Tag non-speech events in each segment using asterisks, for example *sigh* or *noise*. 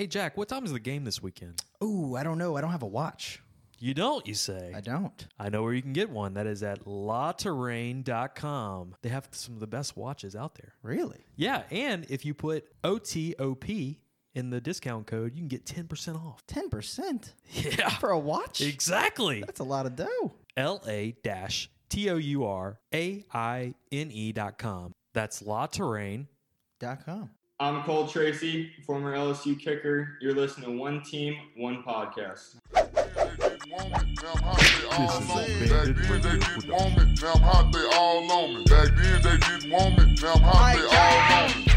Hey, Jack, what time is the game this weekend? Ooh, I don't know. I don't have a watch. You don't, you say? I don't. I know where you can get one. That is at laterrain.com. They have some of the best watches out there. Really? Yeah, and if you put OTOP in the discount code, you can get 10% off. Ten percent Yeah. for a watch? Exactly. That's a lot of dough. L A dash T O U R A I N E dot com. That's La Terrain. Dot com. I'm Cole Tracy, former LSU kicker. You're listening to One Team, One Podcast.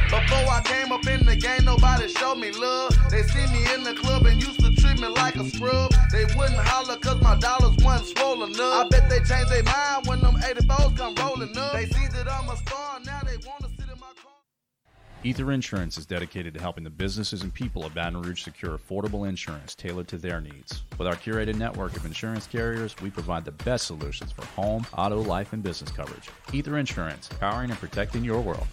Before I came up in the game, nobody showed me love. They see me in the club and used to treat me like a scrub. They wouldn't holler cause my dollars wasn't swollen up. I bet they changed their mind when them 84s come rolling up. They see that I'm a star, now they wanna Ether Insurance is dedicated to helping the businesses and people of Baton Rouge secure affordable insurance tailored to their needs. With our curated network of insurance carriers, we provide the best solutions for home, auto, life, and business coverage. Ether Insurance, powering and protecting your world.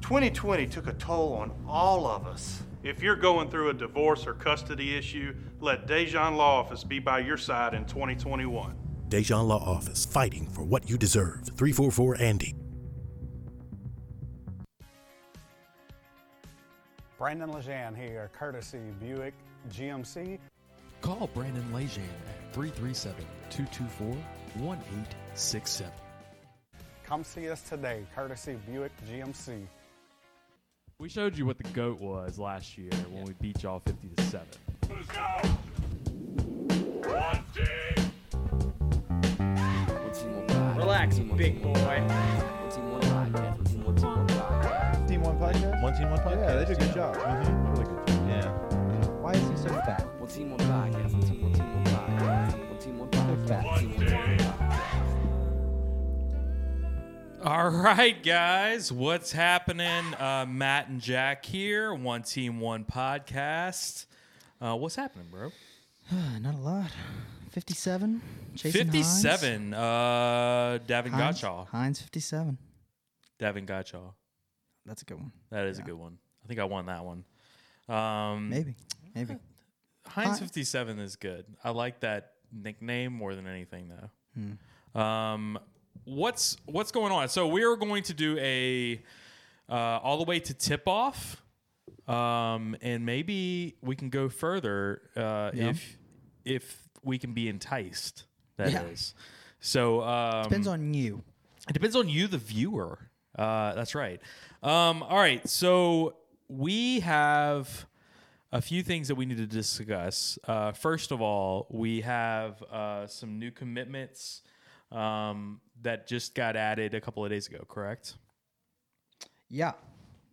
2020 took a toll on all of us. If you're going through a divorce or custody issue, let Dejan Law Office be by your side in 2021. Dejan Law Office, fighting for what you deserve. 344 Andy. Brandon Lejean here, courtesy Buick GMC. Call Brandon Lejean at 337 224 1867. Come see us today, courtesy Buick GMC. We showed you what the goat was last year when we beat y'all 50 to 7. Let's go! One team! Relax, big boy. Team One Podcast? One Team One Podcast? Yeah, they did a good job. Mm-hmm. Really good job. Yeah. Why is he so fat? One team, one podcast. One team, one team, one podcast. One team, one podcast. One team, one podcast. All right, guys, what's happening? Uh, Matt and Jack here, One Team, One Podcast. Uh, what's happening, bro? *sighs* Not a lot. 57. Chasing 57. Uh, Davin Hines. Gottschall. Hines. Hines 57. Davin Gottschall. That's a good one. That is a good one. I think I won that one. Um, Maybe. Maybe. Heinz 57 is good. I like that nickname more than anything, though. Hmm. Um, what's what's going on? So we're going to do a uh, all the way to tip off, um, and maybe we can go further uh, Yeah. if if we can be enticed. That is. Yeah. So um, Depends on you. it depends on you, the viewer. Uh, that's right. Um, all right. So we have a few things that we need to discuss. Uh, first of all, we have uh, some new commitments um, that just got added a couple of days ago, correct? Yeah.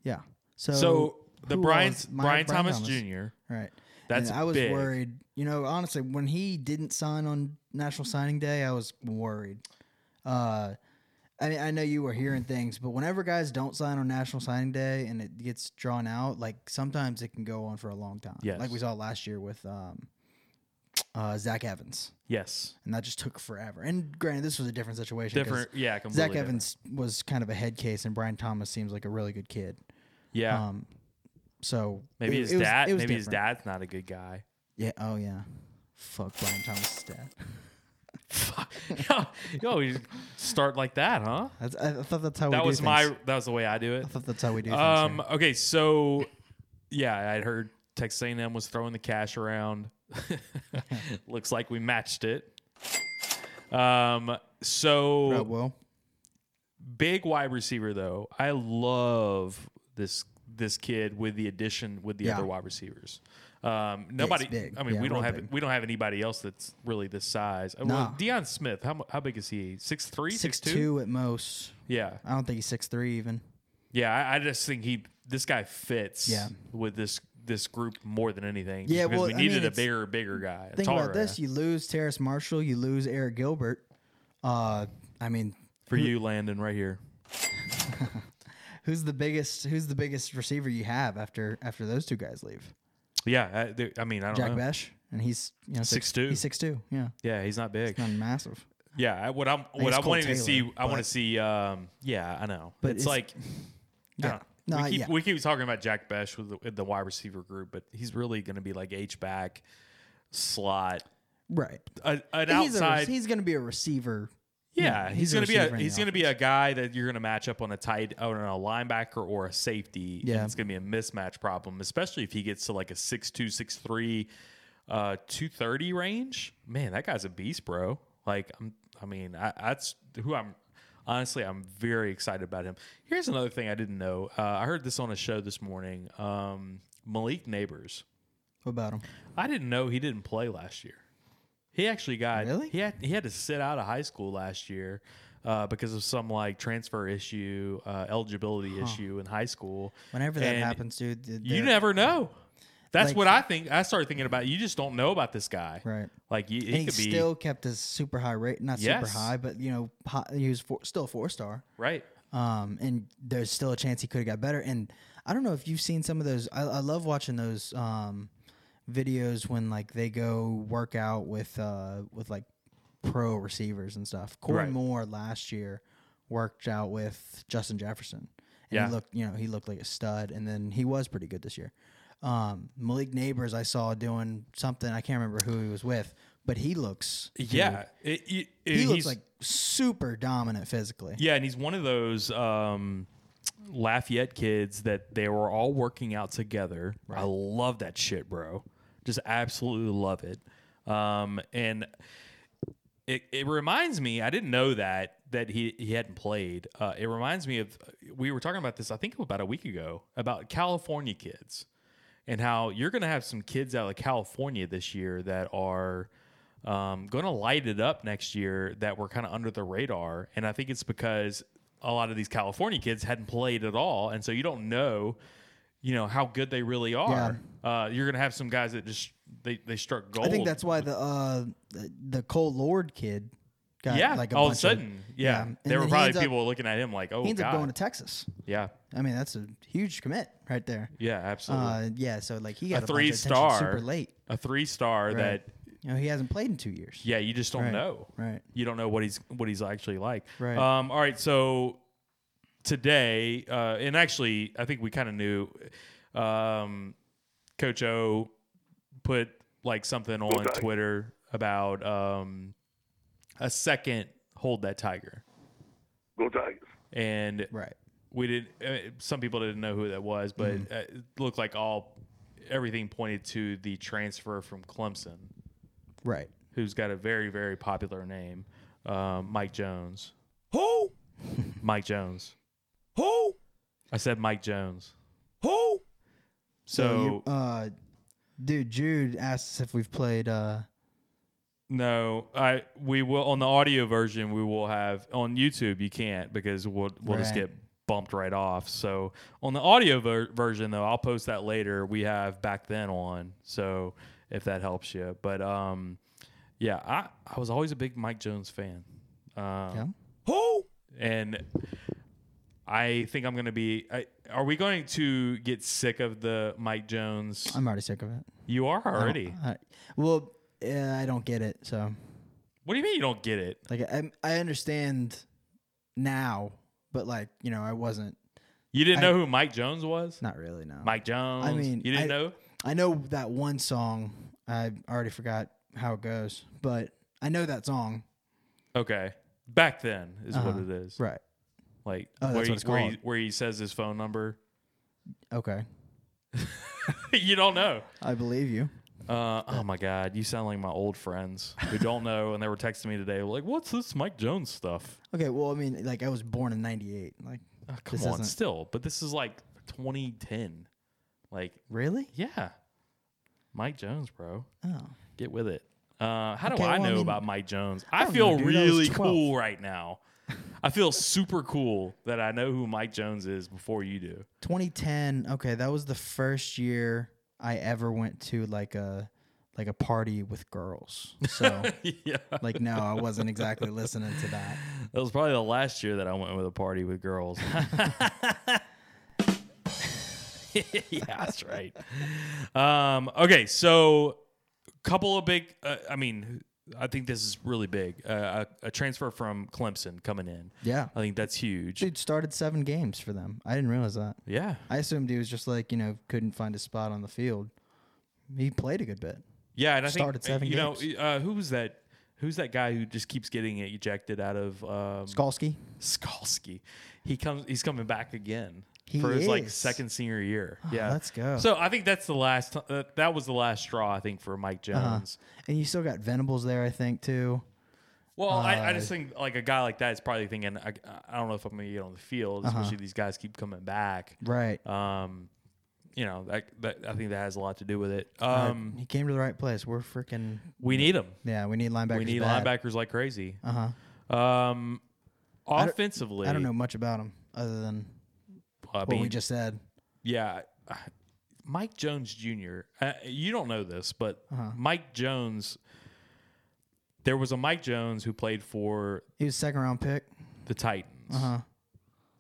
Yeah. So, So, the Brian- Brian Thomas Jr.. Right. That's And I was big. worried. You know, honestly, when he didn't sign on National Signing Day, I was worried. Uh, I mean, I know you were hearing things, but whenever guys don't sign on National Signing Day and it gets drawn out, like sometimes it can go on for a long time. Yes. Like we saw last year with um, uh, Zach Evans. Yes. And that just took forever. And granted, this was a different situation. Different- yeah, Zach completely different. Evans was kind of a head case, and Brian Thomas seems like a really good kid. Yeah. Um, so Maybe it- his it dad. was maybe his dad's not a good guy. Yeah. Oh yeah. Fuck Brian Thomas' dad. *laughs* yo, *laughs* yo, you start like that, huh? That's, I, I thought that's how we that do was my. things. That was the way I do it. I thought that's how we do things Um. Okay. So, yeah, I'd heard Texas A&M was throwing the cash around. *laughs* Looks like we matched it. Um. So Right, well. big wide receiver though. I love this this kid with the addition with the Yeah. other wide receivers. Um, nobody. big. I mean, Yeah, we don't have big. we don't have anybody else that's really this size. Uh, Nah. Well, Deion Smith, how how big is he? Six three, Six six two. two at most. Yeah. I don't think he's six three even. Yeah, I, I just think he this guy fits Yeah. with this this group more than anything. Yeah, because well, we I needed mean, a bigger, bigger guy. Think about this: guy. you lose Terrace Marshall, you lose Arik Gilbert. Uh, I mean, for who- you, Landon, right here. *laughs* who's the biggest? Who's the biggest receiver you have after after those two guys leave? Yeah, I, I mean, I don't know. Jack know. Bech, and he's you know six 6'2". He's six two. Yeah, Yeah, he's not big. He's not massive. Yeah, I- what I'm what I wanted to see, I want to see. Um, yeah, I know. But it's, it's- like, *sighs* Yeah. No, we keep yeah. we keep talking about Jack Bech with the, with the wide receiver group, but he's really going to be like H back slot, Right. a, an he's, a, outside. he's going to be a receiver. Yeah, he's, he's going to be a receiver in the he's to be a guy that you're going to match up on a tight on a linebacker or a safety. and Yeah. it's going to be a mismatch problem, especially if he gets to like a six two six three, uh, two thirty range. Man, that guy's a beast, bro. Like I'm, I mean, I, that's who I'm. Honestly, I'm very excited about him. Here's another thing I didn't know. Uh, I heard this on a show this morning. Um, Malik Nabers. What about him? I didn't know he didn't play last year. He actually got Really? he had he had to sit out of high school last year uh, because of some like transfer issue, uh, eligibility issue in high school. Whenever that And happens, dude, you never know. That's Like- what I think. I started thinking about. You just don't know about this guy, Right. Like you, he he could be still kept his super high rate, not super high, but you know, he was four, still a four star. right. Um, and there's still a chance he could have got better. And I don't know if you've seen some of those. I, I love watching those um, videos when like they go work out with uh, with like pro receivers and stuff. Koy Right. Moore last year worked out with Justin Jefferson, and Yeah. he looked you know he looked like a stud, and then he was pretty good this year. Um, Malik Nabers, I saw doing something. I can't remember who he was with, but he looks Yeah, it, it, he looks like super dominant physically. Yeah, and he's one of those um, Lafayette kids that they were all working out together. I love that shit, bro. Just absolutely love it. Um, and it, it reminds me, I didn't know that that he, he hadn't played. Uh, it reminds me of we were talking about this, I think about a week ago, about California kids and how you're going to have some kids out of California this year that are um, going to light it up next year that were kind of under the radar. And I think it's because a lot of these California kids hadn't played at all. And so you don't know, you know, how good they really are. Uh, you're to have some guys that just, they, they struck gold. I think that's why the uh the, Cole Lord kid got yeah, like a all of a sudden, yeah. And There were probably ends up- people looking at him like, oh, he ends God. up going to Texas. yeah. I mean, that's a huge commit right there. Yeah, absolutely. Uh, yeah, so like he a got a, three bunch of star super late. a three star Right. that You know, he hasn't played in two years. Yeah, you just don't Right, know. right. You don't know what he's what he's actually like. Right. Um, all right. So today, uh, and actually, I think we kind of knew. Um, Coach O put like something on Twitter about um, a second hold that tiger. Go Tigers. And right. we did. Uh, some people didn't know who that was, but Mm-hmm. uh, it looked like all everything pointed to the transfer from Clemson Right. who's got a very very popular name, um, Mike Jones. Who? Mike Jones. Who? I said Mike Jones. Who? So, you, uh, dude, Jude asked us if we've played. Uh, no, I we will on the audio version we will have on YouTube. You can't because we'll we'll just get bumped right off. So on the audio ver- version though, I'll post that later. We have back then on. So if that helps you, but um, yeah, I I was always a big Mike Jones fan. Um, Yeah. Who? and I think I'm going to be. I, are we going to get sick of the Mike Jones? I'm already sick of it. you are already. I- well, uh, I don't get it. So, What do you mean you don't get it? like, I, I understand now, but like, you know, I wasn't. You didn't I- know who Mike Jones was? Not really. No. Mike Jones. I mean, you didn't know. I know that one song. I already forgot how it goes, but I know that song. Okay, back then is what Uh-huh. it is. Right. Like Oh, where, he, where, he, where he says his phone number. Okay. *laughs* you don't know. I believe you. Uh, oh my God, you sound like my old friends who don't know, and they were texting me today, like, "What's this Mike Jones stuff?" Okay. Well, I mean, like, I was born in '98. Like, Oh, come this on, isn't- still, but this is like 2010. Like, Really? yeah, Mike Jones, bro, Oh. get with it. Uh, how do I well, I know mean, about Mike Jones? I I, feel know. Really 12. cool right now. I feel super cool that I know who Mike Jones is before you do. 2010. Okay, that was the first year I ever went to like a like a party with girls. So, *laughs* yeah, like, no, I wasn't exactly listening to that. that was probably the last year that I went with a party with girls. *laughs* yeah, that's right. Um, okay, so couple of big. Uh, I mean, I think this is really big. Uh, a, a transfer from Clemson coming in. Yeah. I think that's huge. Dude started seven games for them. I didn't realize that. Yeah. I assumed he was just like you know couldn't find a spot on the field. He played a good bit. Yeah, and I started think seven you games. know uh, who was that? Who's that guy who just keeps getting ejected out of um, Skalski. Skalski. He comes. He's coming back again He for his like second senior year. Oh, yeah, let's go. So I think that's the last. Uh, that was the last straw. I think for Mike Uh-huh. Jones. And you still got Venables there, I think too. Well, I, I Uh, just think like a guy like that is probably thinking, I, I don't know if I'm gonna get on the field, Uh-huh. especially these guys keep coming back. Right. Um, you know that, that I think that has a lot to do with it. Right. Um, he came to the right place. We're freaking. we need him. Yeah, we need linebackers. we need bad. linebackers like crazy. Uh huh. Um, I don't- offensively, I don't know much about him other than I what we just said. Yeah, Mike Jones Jr. Uh, you don't know this, but Uh-huh. Mike Jones. There was a Mike Jones who played for He was second round pick. the Titans Uh huh.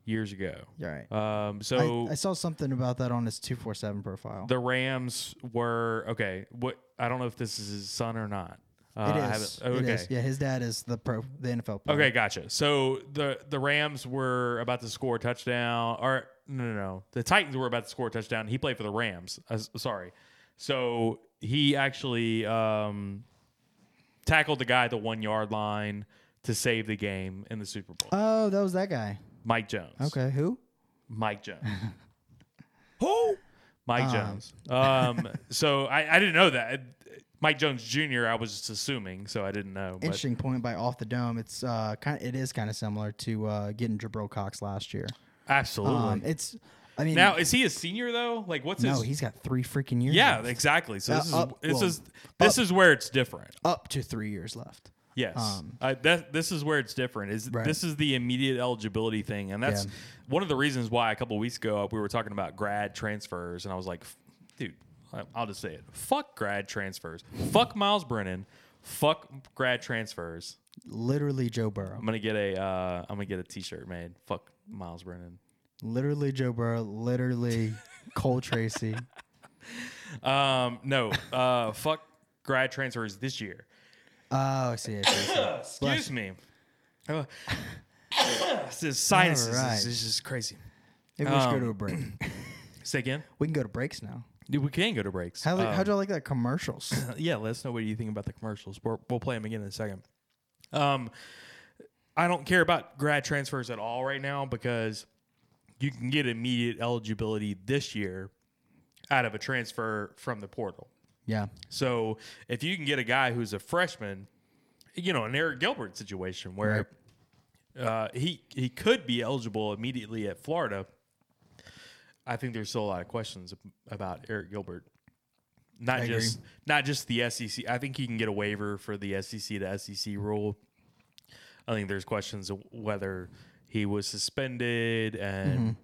years ago. You're right. Um, so I, I saw something about that on his two four seven profile. the Rams were okay. What I don't know if this is his son or not. Uh, it is. It okay. is. Yeah, his dad is the pro, the NFL player. Okay, gotcha. So the the Rams were about to score a touchdown, or no, no, no. The Titans were about to score a touchdown. He played for the Rams. Uh, sorry. So he actually um, tackled the guy at the one yard line to save the game in the Super Bowl. Oh, that was that guy. Mike Jones. Okay, who? Mike Jones. *laughs* Who? Mike Ah. Jones. Um, so I, I didn't know that. Mike Jones Jr. I was just assuming, so I didn't know. But Interesting point by off the dome. It's uh kind. It is kind of similar to uh getting Jabril Cox last year. absolutely. Um, it's. I mean, now is he a senior though? Like what's no, his? he's got three freaking years. Yeah, left. exactly. So Uh, this is up- this well, is this up- is where it's different. up to three years left. Yes, Um, uh, that this is where it's different. Is Right. this is the immediate eligibility thing, and that's Yeah. one of the reasons why a couple weeks ago we were talking about grad transfers, and I was like, dude, I'll just say it: fuck grad transfers, fuck Myles Brennan, fuck grad transfers. Literally Joe Burrow. I'm gonna get a uh, I'm gonna get a T-shirt made. Fuck Myles Brennan. Literally Joe Burrow. Literally *laughs* Cole Tracy. Um, no, uh, fuck grad transfers this year. Oh, I see. I see. I see. *coughs* Excuse me. Oh, *coughs* this is. All right. This is just crazy. Maybe we should go Um, to a break. *coughs* Say again. we can go to breaks now. Dude, we can go to breaks. How Um, how'd y'all like that commercials? *laughs* yeah, let us know what you think about the commercials. We're, we'll play them again in a second. Um, I don't care about grad transfers at all right now because you can get immediate eligibility this year out of a transfer from the portal. yeah. So if you can get a guy who's a freshman, you know, an Arik Gilbert situation where uh, he he could be eligible immediately at Florida. I think there's still a lot of questions about Arik Gilbert. Not I agree. just not just the SEC. I think he can get a waiver for the SEC to SEC rule. I think there's questions of whether he was suspended and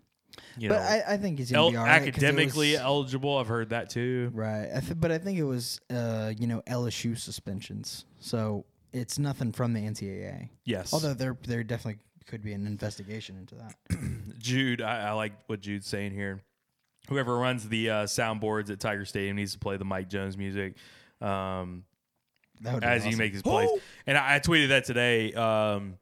you but know I, I think he's el- right academically was- eligible. I've heard that too. right. I th- but I think it was uh you know LSU suspensions, so it's nothing from the NCAA. Yes. Although they're they're definitely could be an investigation into that. *clears throat* Jude, I, I like what Jude's saying here. Whoever runs the uh, soundboards at Tiger Stadium needs to play the Mike Jones music um, That would as he awesome. makes his plays. And I, I tweeted that today. Um,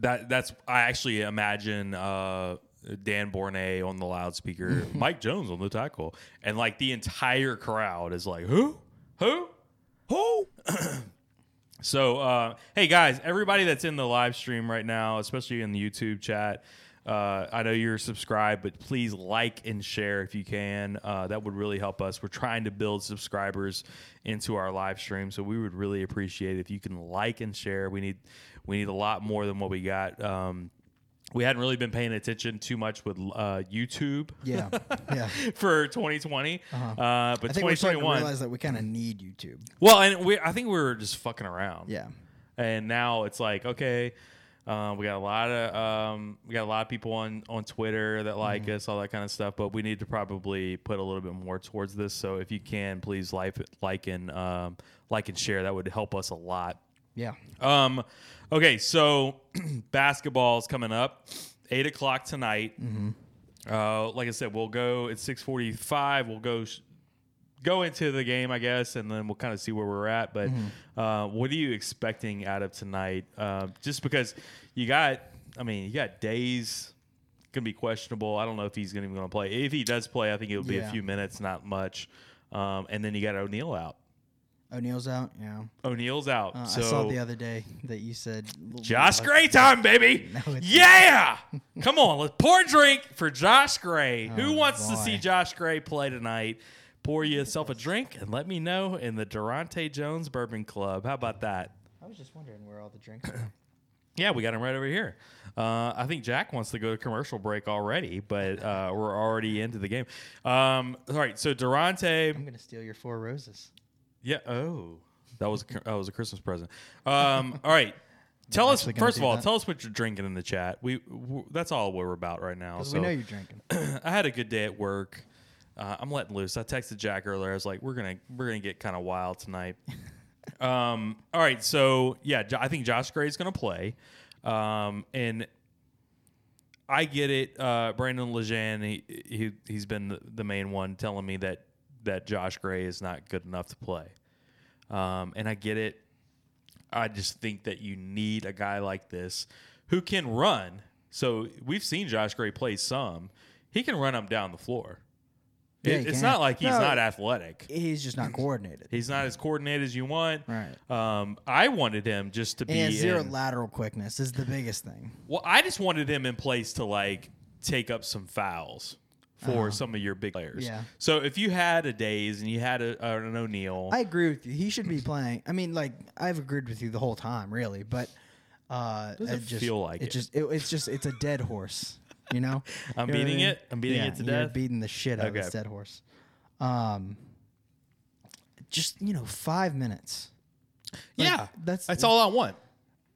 that that's I actually imagine uh, Dan Borné on the loudspeaker, *laughs* Mike Jones on the tackle, and like the entire crowd is like, who, who, Who? *clears throat* so, uh, hey guys, everybody that's in the live stream right now, especially in the YouTube chat, uh, I know you're subscribed, but please like and share if you can. Uh, that would really help us. We're trying to build subscribers into our live stream, so we would really appreciate if you can like and share. We need we need a lot more than what we got. Um, we hadn't really been paying attention too much with uh, YouTube. Yeah, yeah. *laughs* for 2020, uh Uh-huh. but I think we're to 2021. realize that we kind of need YouTube. Well, and we I think we were just fucking around. Yeah. And now it's like, okay, uh, we got a lot of um, we got a lot of people on on Twitter that like Mm-hmm. us, all that kind of stuff. But we need to probably put a little bit more towards this. So if you can, please like like and um, like and share. That would help us a lot. Yeah. Um, okay, so *clears throat* basketball's coming up, eight o'clock tonight. Mm-hmm. Uh, like I said, we'll go at six forty-five. We'll go sh- go into the game, I guess, and then we'll kind of see where we're at. But Mm-hmm. uh, what are you expecting out of tonight? Uh, just because you got, I mean, you got days gonna be questionable. I don't know if he's gonna even gonna play. If he does play, I think it'll be Yeah. a few minutes, not much. Um, and then you got O'Neal out. O'Neal's out. Yeah. O'Neal's out. Uh, so I saw the other day that you said Josh Gray time, baby. *laughs* No, yeah. Come on, let's pour a drink for Josh Gray. *laughs* Who Oh, wants to see Josh Gray play tonight? Pour yourself a drink and let me know in the Durante Jones Bourbon Club. How about that? I was just wondering where all the drinks *clears throat* are. Yeah, we got him right over here. Uh, I think Jack wants to go to commercial break already, but uh, we're already into the game. Um, all right, so Durante. I'm gonna steal your four roses. Yeah. Oh, that was a, that was a Christmas present. Um, *laughs* all right. Tell us actually gonna first of do all. that. Tell us what you're drinking in the chat. We, w that's all we're about right now. 'Cause So we know you're drinking. *clears throat* I had a good day at work. Uh, I'm letting loose. I texted Jack earlier. I was like, "We're gonna we're gonna get kind of wild tonight." *laughs* um, all right. So yeah, Jo- I think Josh Gray is gonna play, um, and I get it. Uh, Brandon Lejeune, he, he he's been the, the main one telling me that that Josh Gray is not good enough to play, um, and I get it. I just think that you need a guy like this who can run. So we've seen Josh Gray play some. He can run up down the floor. Yeah, It- it's not like he's No, not athletic. He's just not coordinated. He's not as coordinated as you want. Right. Um, I wanted him just to And be has zero in- lateral quickness is the biggest thing. well, I just wanted him in place to like take up some fouls for Uh-huh. some of your big players. Yeah. So if you had a Days and you had a, an O'Neal, I agree with you. He should be playing. I mean, like I've agreed with you the whole time, really. But uh, it just, feel like it. Just it, it's just it's a dead horse. You know. *laughs* I'm You know what I beating mean? it? I'm beating Yeah, it to you're death? Beating the shit out of Okay. this dead horse. Um. Just you know, five minutes. Like, yeah, that's that's all I want.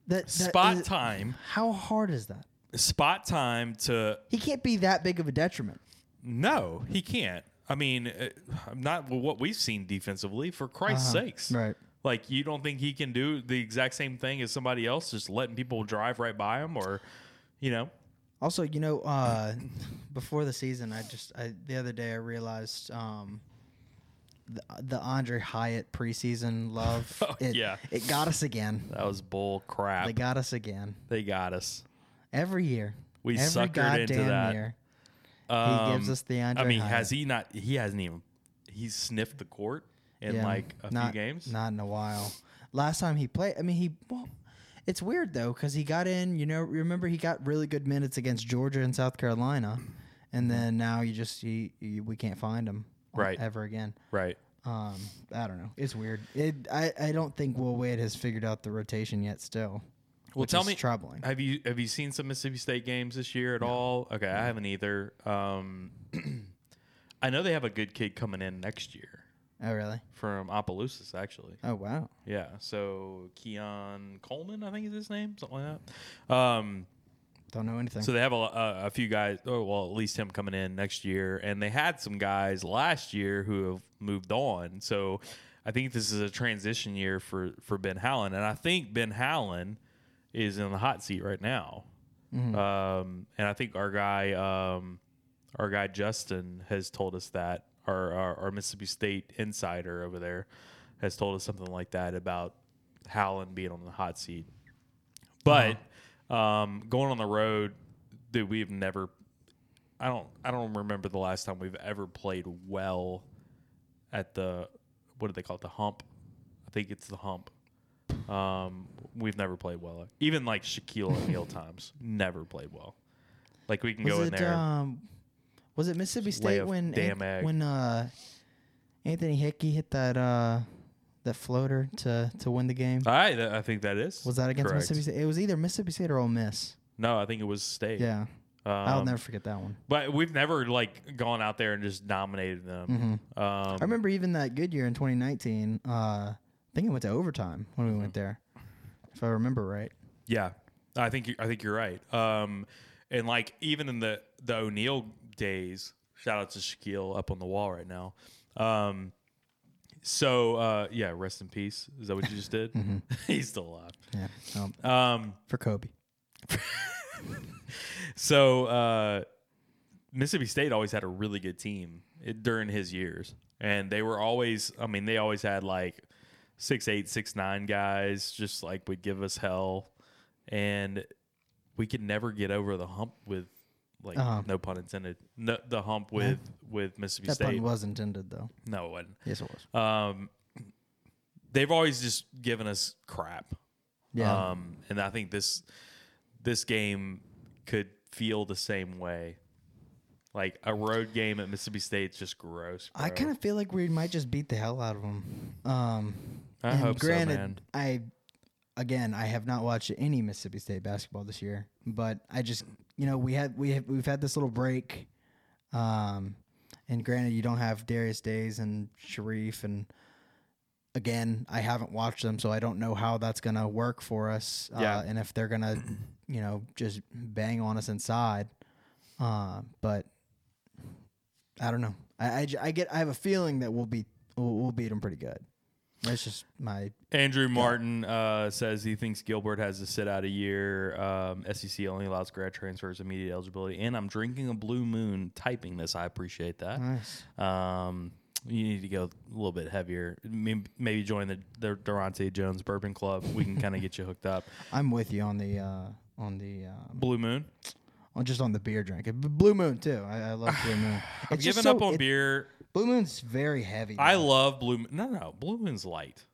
That, that Spot is- time. How hard is that? Spot time to He can't be that big of a detriment. No, he can't. I mean, uh, not what we've seen defensively. For Christ's Uh-huh. sakes, Right. Like you don't think he can do the exact same thing as somebody else, just letting people drive right by him, or you know, Also, you know, uh, before the season, I just I, the other day I realized um, the, the Aundre Hyatt preseason love. *laughs* Oh, it, yeah. it got us again. that was bull crap. They got us again They got us. every year. We every suckered into that. year. Um, gives us the Aundre I mean, has he not? He hasn't even. He's sniffed the court in Yeah, like a not, few games. Not in a while. Last time he played, I mean, he. Well, it's weird though because he got in. You know, remember he got really good minutes against Georgia and South Carolina, and then now you just he, you, we can't find him Right. ever again. Right. Um, I don't know. It's weird. It. I. I don't think Will Wade has figured out the rotation yet. Still. Well, tell me, troubling. Have you have you seen some Mississippi State games this year at all? Okay, I haven't either. Um, *clears throat* I know they have a good kid coming in next year Oh really? from Opelousas, actually. Oh wow. Yeah, so Keon Coleman, I think is his name, something like that. Um, Don't know anything. so they have a, a, a few guys, oh, well, at least him coming in next year, and they had some guys last year who have moved on. So I think this is a transition year for for Ben Howland, and I think Ben Howland is in the hot seat right now. Mhm. Um, and I think our guy, um, our guy Justin, has told us that our, our our Mississippi State insider over there has told us something like that about Howland being on the hot seat. But um, going on the road, dude, we've never. I don't. I don't remember the last time we've ever played well at the. What do they call it? The hump. I think it's the hump. Um, we've never played well. Even like Shaquille O'Neal *laughs* times, never played well. Like we can was go it, in there. Um, was it Mississippi State when An- when uh, Anthony Hickey hit that uh, that floater to to win the game? I I think that is. was that against correct. Mississippi State? It was either Mississippi State or Ole Miss. No, I think it was State. Yeah, I'll Um, never forget that one. But we've never like gone out there and just dominated them. Mhm. Um, I remember even that good year in 2019. Uh, I think it went to overtime when we went there, if I remember right. Yeah, I think you, I think you're right. Um, and like even in the the O'Neal days, shout out to Shaquille up on the wall right now. Um, so uh, yeah, rest in peace. Is that what you just did? *laughs* Mhm. *laughs* He's still alive. Yeah, um, Um, for Kobe. *laughs* so uh, Mississippi State always had a really good team it, during his years, and they were always. I mean, they always had like six eight, six nine guys, just like would give us hell, and we could never get over the hump with. Like Uh-huh. no pun intended. No, the hump with with Mississippi That State pun was intended though. No, it wasn't. Yes, it was. Um, they've always just given us crap. Yeah. Um, and I think this this game could feel the same way. Like a road game at Mississippi State's just gross. I kind of feel like we might just beat the hell out of them. Um, I and hope so, granted, man. I again, I have not watched any Mississippi State basketball this year, but I just you know we had we have, we've had this little break, um, and granted, you don't have Darius Days and Shareef, and again, I haven't watched them, so I don't know how that's gonna work for us, Yeah. uh, and if they're gonna, you know, just bang on us inside, uh, but I don't know. I I get I have a feeling that we'll be we'll, we'll beat them pretty good. That's just my Andrew Martin uh, says he thinks Gilbert has to sit out a year. Um, SEC only allows grad transfers, immediate eligibility. And I'm drinking a Blue Moon typing this. I appreciate that. Nice. Um, you need to go a little bit heavier. Maybe join the, the Durante Jones Bourbon Club. We can kind of get you hooked up. *laughs* I'm with you on the uh, on the um, Blue Moon. on just on the beer drink. Blue Moon too. I, I love Blue Moon. *sighs* I've given up on it- beer. Blue Moon's very heavy. I love Blue Moon. No, no, Blue Moon's light.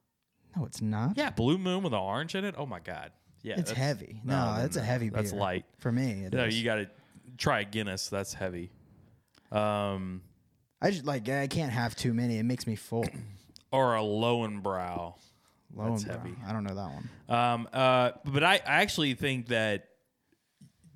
No, it's not. Yeah, Blue Moon with an orange in it. Oh my god. Yeah, It's that's- heavy. No, that's a heavy That's beer. light For me, it no, is. you got to try a Guinness. That's heavy. Um, I just like I can't have too many. It makes me full. *clears throat* or a Lowenbrau. Low That's and brown. heavy. I don't know that one. Um, uh, but I, I actually think that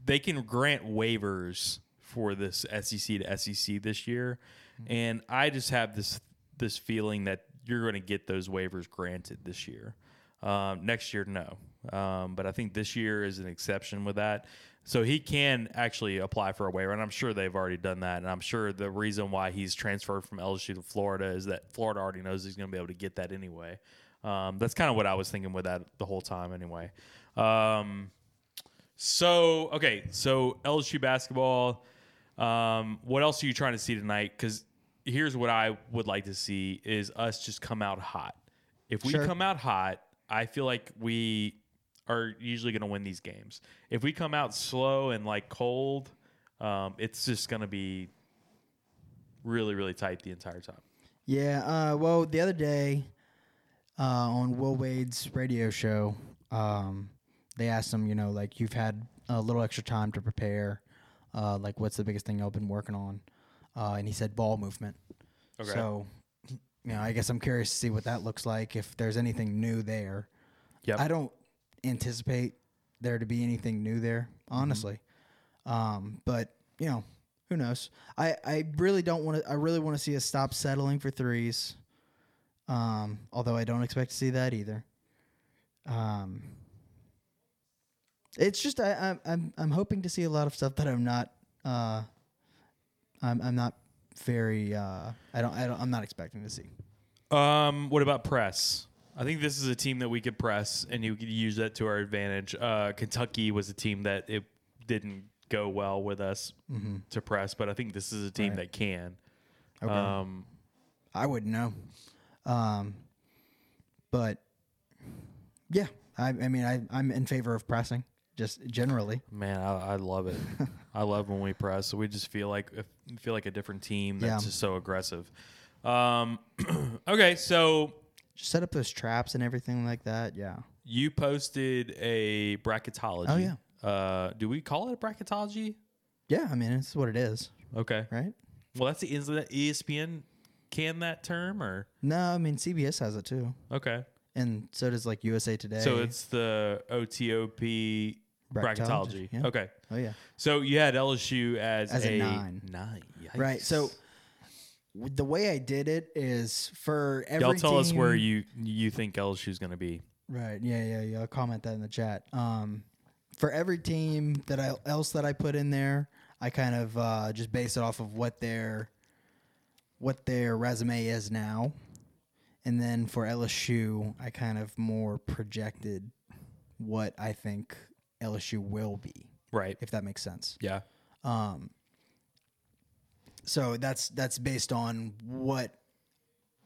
they can grant waivers for this SEC to SEC this year, and I just have this this feeling that you're going to get those waivers granted this year. Um, next year, no. Um, but I think this year is an exception with that. So he can actually apply for a waiver, and I'm sure they've already done that. And I'm sure the reason why he's transferred from LSU to Florida is that Florida already knows he's going to be able to get that anyway. Um, that's kind of what I was thinking with that the whole time, anyway. Um, so okay, so LSU basketball. Um, what else are you trying to see tonight? Because here's what I would like to see is us just come out hot. If we Sure. come out hot, I feel like we are usually going to win these games. If we come out slow and like cold, um, it's just going to be really, really tight the entire time. Yeah. Uh, well, the other day uh, on Will Wade's radio show, um, they asked him, you know, like you've had a little extra time to prepare. Uh, like, what's the biggest thing y'all been working on? Uh, and he said ball movement. Okay. So, you know, I guess I'm curious to see what that looks like. If there's anything new there. Yep. I don't anticipate there to be anything new there, Mm-hmm. honestly. Um, but you know, who knows? I, I really don't want to. I really want to see us stop settling for threes. Um, although I don't expect to see that either. Um, it's just I, I'm I'm I'm hoping to see a lot of stuff that I'm not. Uh, I'm I'm not very. Uh, I don't I don't I'm not expecting to see. Um, what about press? I think this is a team that we could press, and you could use that to our advantage. Uh, Kentucky was a team that it didn't go well with us Mhm. to press, but I think this is a team Right. that can. Okay. Um, I wouldn't know. Um, but yeah, I, I mean, I, I'm in favor of pressing just generally. man, I, I love it. *laughs* I love when we press. we just feel like feel like a different team that's Yeah. just so aggressive. Um, *clears throat* okay, so Just set up those traps and everything like that. Yeah. you posted a bracketology. Oh, yeah. Uh, do we call it a bracketology? Yeah. I mean, it's what it is. Okay. Right. Well, that's the is that ESPN can that term or No, I mean, CBS has it too. okay. And so does like USA Today. So it's the OTOP bracketology. Bracketology, yeah. Okay. Oh, yeah. So you had LSU as, As a nine. Nine. right. So the way I did it is for every y'all tell us where you you think LSU is going to be. Right. Yeah. Yeah. Yeah. I'll comment that in the chat. Um, for every team that I else that I put in there, I kind of uh, just base it off of what their what their resume is now, and then for LSU, I kind of more projected what I think LSU will be. Right. If that makes sense. Yeah. Um. So that's that's based on what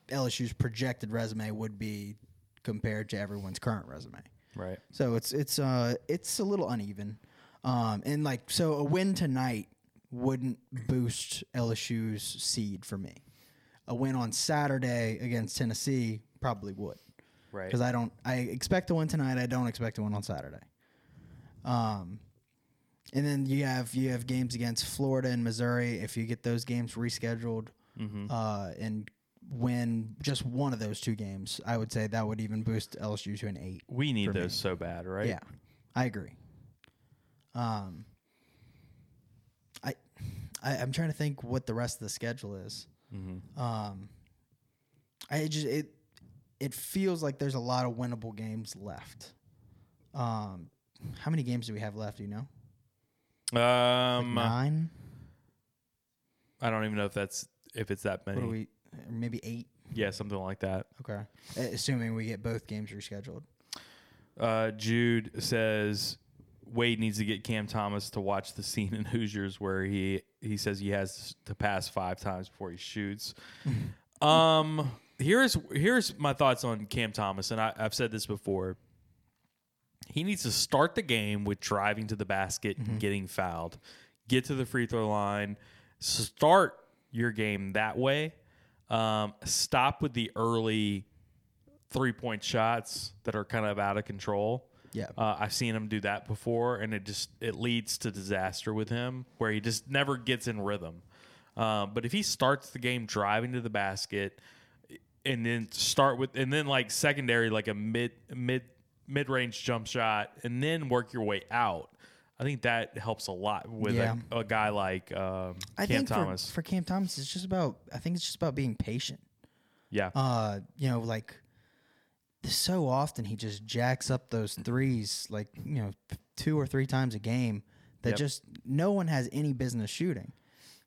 LSU's projected resume would be compared to everyone's current resume. Right. So it's it's uh it's a little uneven. Um and like so a win tonight wouldn't boost LSU's seed for me. A win on Saturday against Tennessee probably would. Right. Because I don't I expect to win tonight, I don't expect to win on Saturday. Um and then you have you have games against Florida and Missouri. If you get those games rescheduled Mhm. uh, and win just one of those two games, I would say that would even boost LSU to an eight. We need for me. those so bad, right? Yeah, I agree. Um, I, I I'm trying to think what the rest of the schedule is. Mhm. Um, I just it it feels like there's a lot of winnable games left. Um, how many games do we have left? Do you know? Um, nine. I don't even know if that's if it's that many. What do we? Maybe eight. Yeah, something like that. Okay, assuming we get both games rescheduled. Uh, Jude says Wade needs to get Cam Thomas to watch the scene in Hoosiers where he he says he has to pass five times before he shoots. *laughs* um, here's here's my thoughts on Cam Thomas, and I, I've said this before. He needs to start the game with driving to the basket and getting fouled. Get to the free throw line. Start your game that way. Um, stop with the early three point shots that are kind of out of control. Yeah. Uh, I've seen him do that before, and it just it leads to disaster with him, where he just never gets in rhythm. Um, but if he starts the game driving to the basket, and then start with, and then like secondary, like a mid mid mid range jump shot, and then work your way out. I think that helps a lot with Yeah. a, a guy like um, I Cam think Thomas. For, for Cam Thomas, it's just about. I think it's just about being patient. yeah, Uh, you know, like so often he just jacks up those threes, like you know, two or three times a game that Yep. just no one has any business shooting.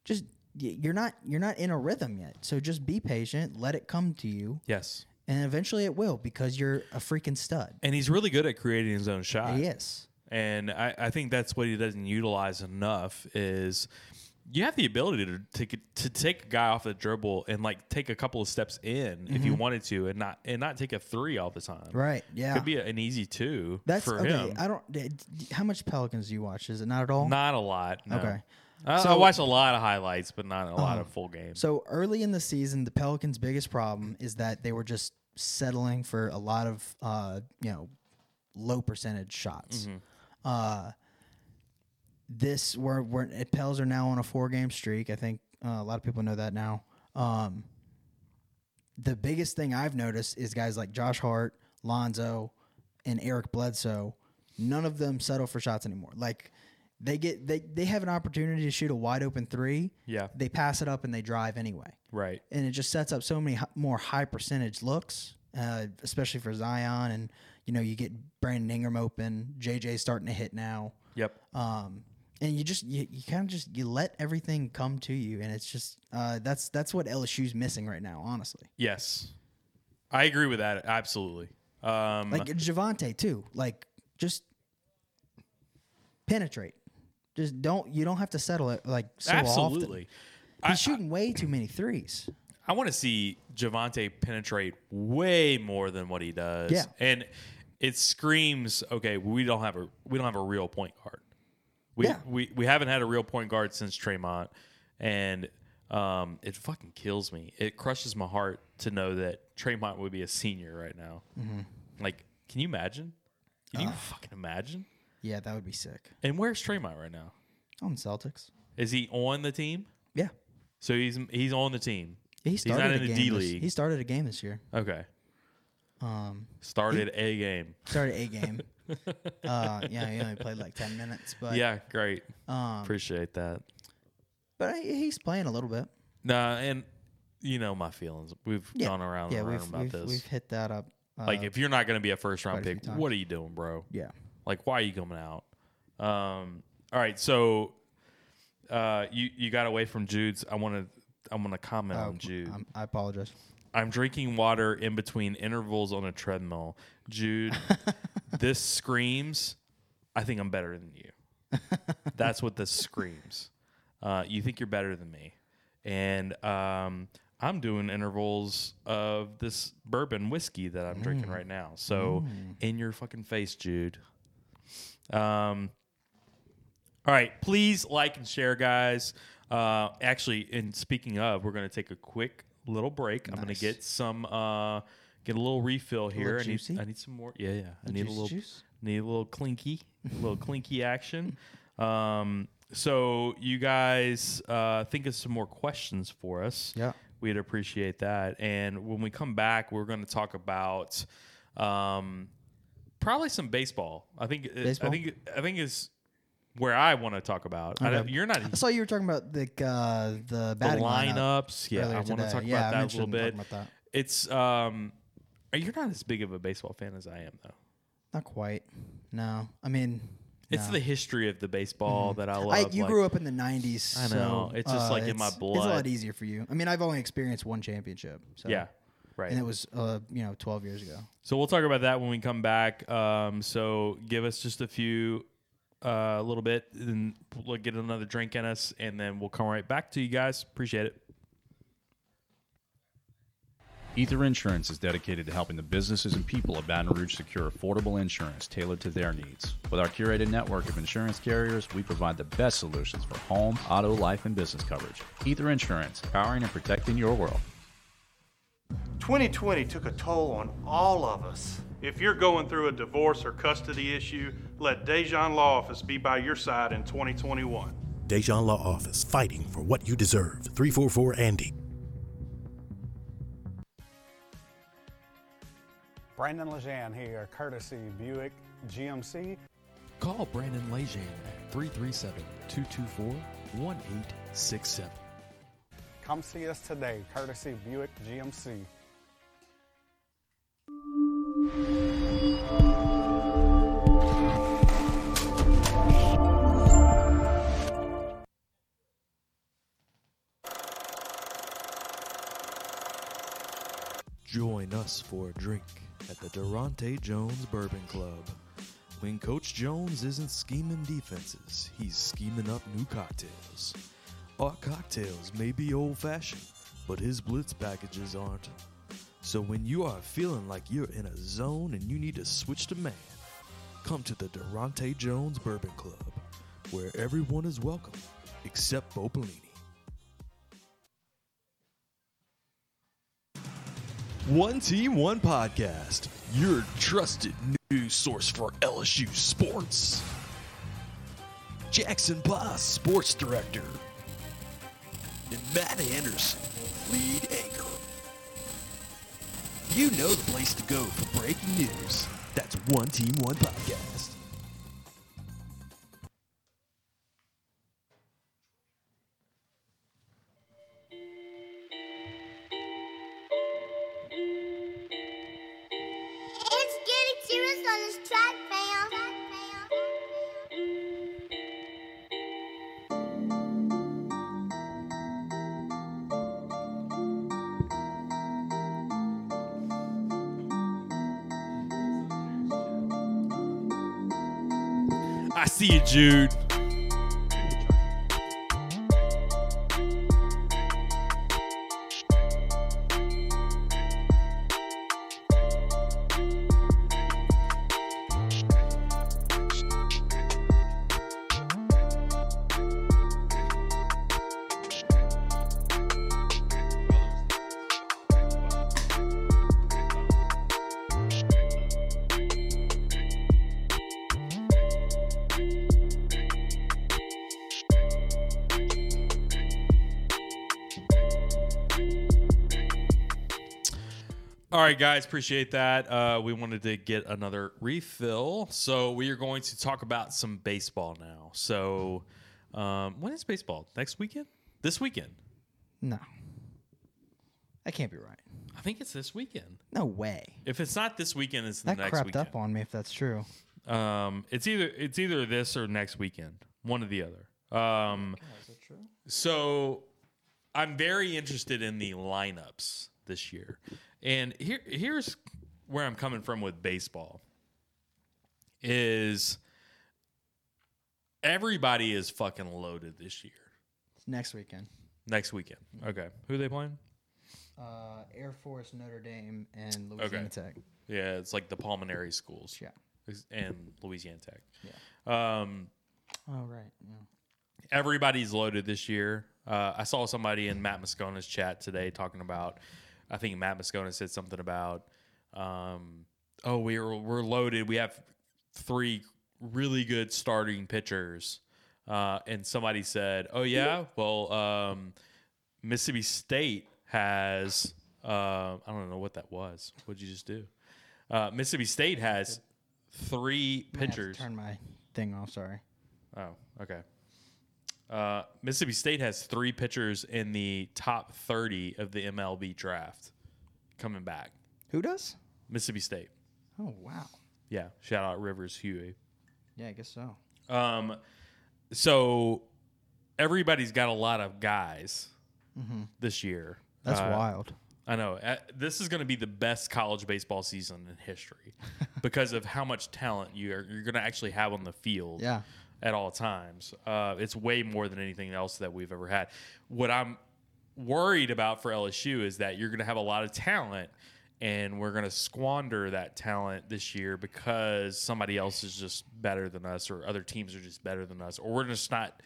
Just you're not you're not in a rhythm yet, so just be patient, let it come to you, yes, and eventually it will because you're a freaking stud. and he's really good at creating his own shot. He is. and I, I think that's what he doesn't utilize enough is you have the ability to take to take a guy off the dribble and like take a couple of steps in if you Mhm. wanted to and not and not take a three all the time. Right, yeah. could be a- an easy two That's for okay. him. I don't. How much Pelicans do you watch? Is it not at all? Not a lot. No. Okay. I, I watch a lot of highlights, but not a lot Uh-huh. of full games. So early in the season, the Pelicans' biggest problem is that they were just settling for a lot of uh, you know low percentage shots. Mhm. Uh, this we're, we're Pels are now on a four game streak. I think uh, a lot of people know that now. Um, the biggest thing I've noticed is guys like Josh Hart, Lonzo, and Eric Bledsoe. None of them settle for shots anymore. Like they get they they have an opportunity to shoot a wide open three. Yeah. they pass it up and they drive anyway. Right. And it just sets up so many more high percentage looks, uh, especially for Zion. And you know you get Brandon Ingram open. JJ starting to hit now. Yep. Um, and you just you, you kind of just you let everything come to you, and it's just uh, that's that's what LSU's missing right now, honestly. Yes, I agree with that absolutely. Um, Like Javonte too. Like just penetrate. Just don't you don't have to settle it like so Absolutely. often. He's shooting way too many threes. I want to see Javonte penetrate way more than what he does. Yeah. and it screams, okay, we don't have a we don't have a real point guard. We Yeah. we, we haven't had a real point guard since Tremont, and um, it fucking kills me. It crushes my heart to know that Tremont would be a senior right now. Mhm. Like, can you imagine? Can you fucking imagine? Yeah, that would be sick. And where's Tremont right now? On Celtics. Is he on the team? Yeah. So he's he's on the team. He started he's not a in the game D League. He started a game this year. Okay. Um, Started a game. Started a game. *laughs* uh, yeah, he only played like ten minutes, but yeah, great. Um, Appreciate that. but he- he's playing a little bit. Nah, and you know my feelings. We've Yeah. gone around Yeah, and around about we've- this. we've hit that up, like uh, if you're not going to be a first round pick, what are you doing, bro? Yeah. Like why are you coming out? Um. All right, so uh, you you got away from Jude's. I want to I want to comment Oh, on Jude. I'm- I apologize. I'm drinking water in between intervals on a treadmill. Jude, *laughs* this screams, I think I'm better than you. *laughs* That's what this screams. Uh, you think you're better than me. And um, I'm doing intervals of this bourbon whiskey that I'm drinking Mm. right now. So in your fucking face, Jude. Um. All right, please like and share, guys. Uh, actually, and speaking of, we're gonna take a quick little break. I'm gonna get some, uh, get a little refill little here. I need. I need some more. Yeah, yeah. I need a little, juice? need a little clinky, a little *laughs* clinky action. Um, so you guys uh, think of some more questions for us. Yeah. We'd appreciate that. And when we come back, we're going to talk about um, probably some baseball. I think Baseball? I think I think is where I want to talk about. I don't, you're not I saw you were talking about the uh, the the batting lineup lineups. Yeah, I want to talk Yeah, I about that a little bit. about that. It's um, you're not as big of a baseball fan as I am, though. Not quite. No, I mean, It's no. the history of the baseball Mhm. that I love. I, you like- grew up in the '90s. I know. so, It's just uh, like in my it's- It's a lot easier for you. I mean, I've only experienced one championship. So. Yeah, right. And it was, uh, you know, 12 years ago. So we'll talk about that when we come back. Um, so give us just a few, uh, a little bit, and we'll get another drink in us, and then we'll come right back to you guys. Appreciate it. Ether Insurance is dedicated to helping the businesses and people of Baton Rouge secure affordable insurance tailored to their needs. With our curated network of insurance carriers, we provide the best solutions for home, auto, life, and business coverage. Ether Insurance, powering and protecting your world. 2020 took a toll on all of us. If you're going through a divorce or custody issue, let Dejan Law Office be by your side in 2021. Dejan Law Office, fighting for what you deserve. 344 Andy. Brandon Lejean here, courtesy Buick GMC. Call Brandon Lejean at 337 224 1867. Come see us today, courtesy Buick GMC. Join us for a drink at the Daronte Jones Bourbon Club. When Coach Jones isn't scheming defenses, he's scheming up new cocktails. Our cocktails may be old fashioned, but his blitz packages aren't. So when you are feeling like you're in a zone and you need to switch to man, come to the Daronte Jones Bourbon Club, where everyone is welcome except Bo. One Team, One Podcast, your trusted news source for LSU sports. Jackson Boss, sports director. And Matt Anderson, lead anchor. You know the place to go for breaking news. That's One Team, One Podcast. All right, guys, appreciate that. Uh, we wanted to get another refill, so we are going to talk about some baseball now. So, um, when is baseball? Next weekend? This weekend? No. That can't be right. I think it's this weekend. No way. If it's not this weekend, it's the That next weekend. up on me if that's true. Um, it's either it's either this or next weekend, one or the other. Um, so I'm very interested in the lineups this year, and here here's where I'm coming from with baseball. Is everybody is fucking loaded this year? It's next weekend. Next weekend, okay. Who they playing? Uh, Air Force, Notre Dame, and Louisiana Tech. Yeah, it's like the pulmonary schools. Yeah. And Louisiana Tech. Yeah. Um, Oh right. Yeah. everybody's loaded this year. Uh, I saw somebody in Matt Moscona's chat today talking about. I think Matt Moscona said something about, um, oh, we're we're loaded. We have three really good starting pitchers, uh, and somebody said, oh yeah, well, um, Mississippi State has. Uh, I don't know what that was. What'd you just do? Uh, Mississippi State has three I have to pitchers. Turn my thing off. Sorry. Oh, okay. Uh, Mississippi State has three pitchers in the top 30 of the MLB draft coming back. Who does? Mississippi State. Oh wow. Yeah. Shout out Rivers Huey. Yeah, I guess so. Um, so everybody's got a lot of guys Mhm. this year. That's Uh, wild. I know. Uh, This is going to be the best college baseball season in history *laughs* because of how much talent you are, you're going to actually have on the field Yeah. At all times. Uh, it's way more than anything else that we've ever had. What I'm worried about for LSU is that you're going to have a lot of talent and we're going to squander that talent this year because somebody else is just better than us or other teams are just better than us or we're just not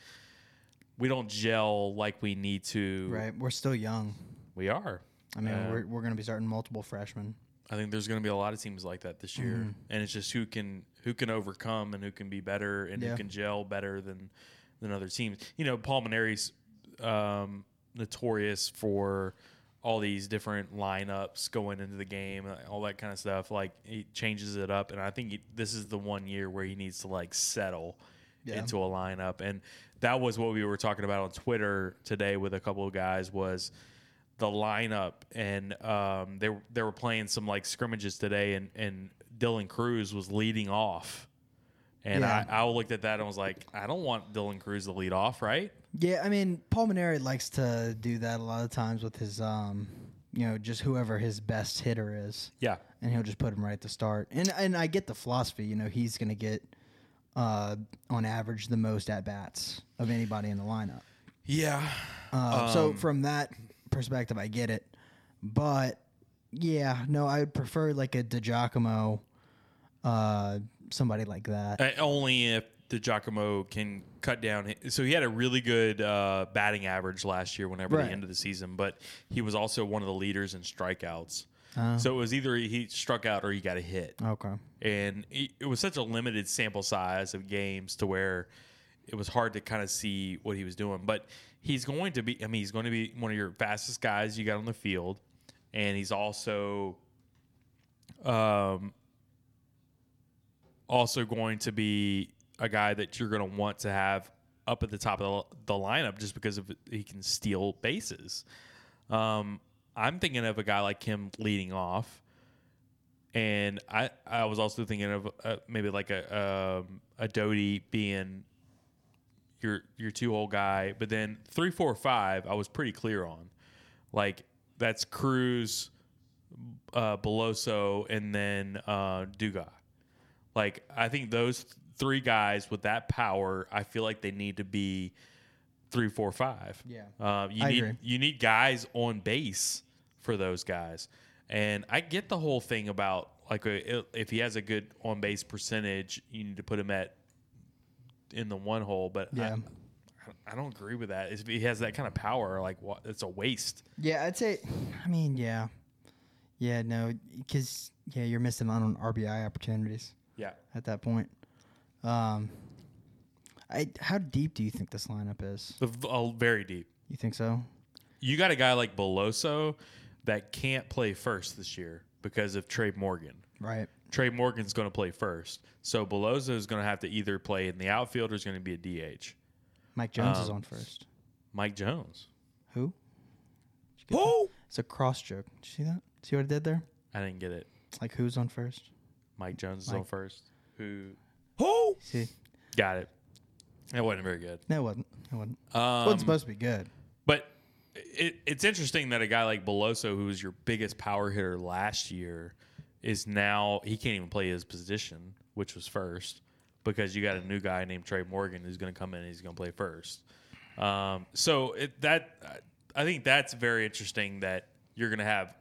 we don't gel like we need to Right. We're still young. we are I mean, Uh, we're we're gonna be starting multiple freshmen. I think there's going to be a lot of teams like that this year, Mhm. and it's just who can who can overcome and who can be better and Yeah. who can gel better than than other teams. You know, Paul Mainieri's um, notorious for all these different lineups going into the game, uh, all that kind of stuff. Like he changes it up, and I think he, this is the one year where he needs to like settle Yeah. into a lineup, and that was what we were talking about on Twitter today with a couple of guys was the lineup, and um, they were- they were playing some like scrimmages today, and and Dylan Crews was leading off, and Yeah. I, I looked at that and was like, I don't want Dylan Crews to lead off, right? Yeah, I mean, Paul Mainieri likes to do that a lot of times with his, um, you know, just whoever his best hitter is. Yeah. and he'll just put him right at the start. And and I get the philosophy. You know, he's going to get, uh, on average, the most at bats of anybody in the lineup. Yeah. Uh, so Um, from that perspective, I get it. But yeah, no, I would prefer like a DiGiacomo, uh, somebody like that. Uh, only if DiGiacomo can cut down. So he had a really good uh, batting average last year. Whenever Right. the end of the season, but he was also one of the leaders in strikeouts. Oh. So it was either he struck out or he got a hit. Okay. and it was such a limited sample size of games to where it was hard to kind of see what he was doing. But he's going to be, I mean, he's going to be one of your fastest guys you got on the field, and he's also, um, also going to be a guy that you're going to want to have up at the top of the, the lineup just because of he can steal bases. Um, I'm thinking of a guy like him leading off. And I, I was also thinking of uh, maybe like a um, a Doughty being your your two hole guy, but then three, four, five, I was pretty clear on. Like that's Crews, uh, Beloso, and then uh, Dugas. Like I think those three guys with that power, I feel like they need to be three, four, five. Yeah. uh, you I need agree. you need guys on base for those guys. And I get the whole thing about like uh, if he has a good on base percentage, you need to put him at in the one hole. But Yeah. I, I don't agree with that. If he has that kind of power, like what? It's a waste. Yeah, I'd say. I mean, yeah, yeah, no, because yeah, you're missing out on RBI opportunities. Yeah. At that point, um, I how deep do you think this lineup is? Uh, very deep. You think so? You got a guy like Beloso that can't play first this year because of Tre' Morgan. Right. Tre' Morgan's going to play first. So Beloso is going to have to either play in the outfield or is going to be a DH. Mike Jones is Um, on first. Mike Jones. Who? Who? It's a cross joke. Did you see that? See what I did there? I didn't get it. Like who's on first? Mike Jones is on first. Who? Who? See, Got it. That wasn't very good. no, it wasn't. It wasn't. Um, wasn't supposed to be good. But it, it's interesting that a guy like Beloso, who was your biggest power hitter last year, is now he can't even play his position, which was first, because you got a new guy named Tre' Morgan who's going to come in and he's going to play first. Um, so it, that I think that's very interesting that you're gonna have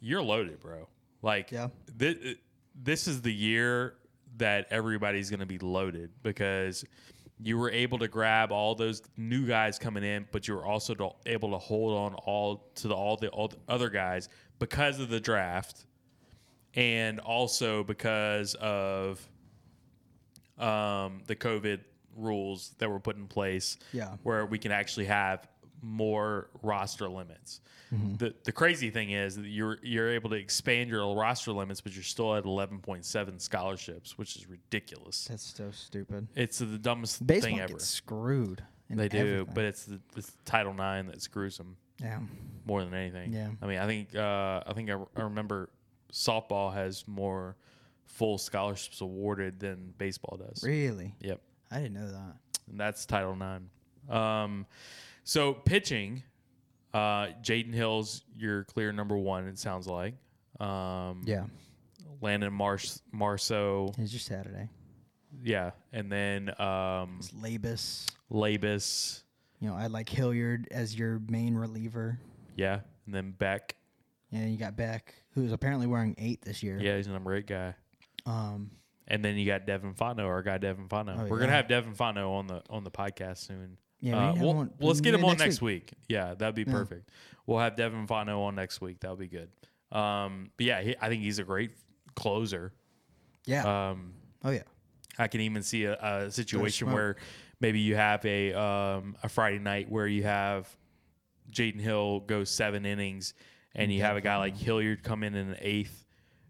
you're loaded, bro. Like Yeah. thi- this is the year that everybody's gonna be loaded because you were able to grab all those new guys coming in, but you were also able to hold on all to the all the all the other guys because of the draft, and also because of um, the COVID rules that were put in place. Yeah. where we can actually have more roster limits. The the crazy thing is that you're you're able to expand your roster limits, but you're still at 11.7 scholarships, which is ridiculous. That's so stupid. It's the dumbest Baseball thing ever. gets screwed. They do, but it's the it's Title IX that screws them. Yeah. more than anything. Yeah. I mean, I think uh, I think I, I remember softball has more full scholarships awarded than baseball does. Really? Yep. I didn't know that. And that's Title IX. Um, so pitching, uh, Jaden Hill's your clear number one. It sounds like. Um, Yeah. Landon Marsh Marceaux. It's just Saturday. Yeah, and then um, Labas. Labas. You know, I like Hilliard as your main reliever. Yeah, and then Beck. Yeah, you got Beck, who's apparently wearing eight this year. Yeah, he's a number eight guy. Um, And then you got Devin Fontenot, our guy Devin Fontenot. Oh, We're gonna have Devin Fontenot on the on the podcast soon. Yeah, Uh, need we'll- let's get him on next next week. Yeah, that'd be Yeah. perfect. We'll have Devin Fontenot on next week. That'll be good. Um, but yeah, he, I think he's a great closer. Yeah. Um, oh yeah. I can even see a, a situation where maybe you have a um, a Friday night where you have Jaden Hill go seven innings, and you have a guy like Hilliard come in in the eighth,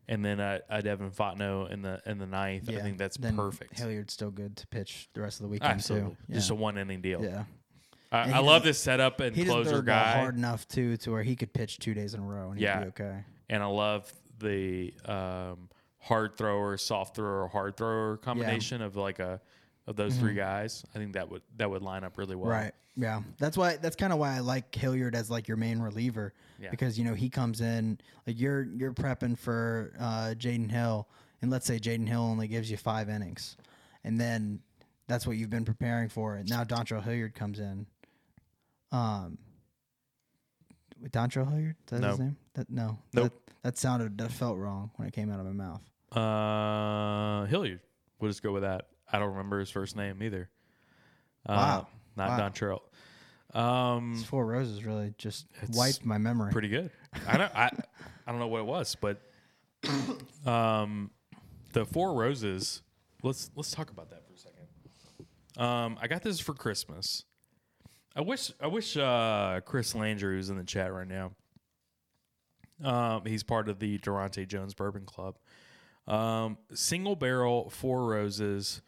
and then a, a Devin Fontenot in the in the ninth. I think that's then perfect. Hilliard's still good to pitch the rest of the weekend Absolutely, too. just a one inning deal. Yeah. I, And I he love doesn't- this setup and he doesn't throw closer the ball guy. hard enough too to where he could pitch two days in a row and he'd yeah, be okay. And I love the um, hard thrower, soft thrower, hard thrower combination of like a of those three Mhm. guys. I think that would that would line up really well. Right. Yeah. That's why that's kind of why I like Hilliard as like your main reliever. Yeah. Because, you know, he comes in like you're you're prepping for uh Jaden Hill and let's say Jaden Hill only gives you five innings. And then that's what you've been preparing for. And now Dontrell Hilliard comes in. Um Dontrell Hilliard? Is that his No. name? That no. Nope. That, that sounded that felt wrong when it came out of my mouth. Uh, Hilliard. We'll just go with that. I don't remember his first name either. Uh, Wow. Not Wow. Dontrell. Um, It's Four Roses really just wiped my memory. pretty good. I don't. I, I don't know what it was, but *coughs* um, the Four Roses. Let's let's talk about that for a second. Um, I got this for Christmas. I wish I wish uh, Chris Landry was in the chat right now. Um, he's part of the Daronte Jones Bourbon Club. Um, single barrel Four Roses.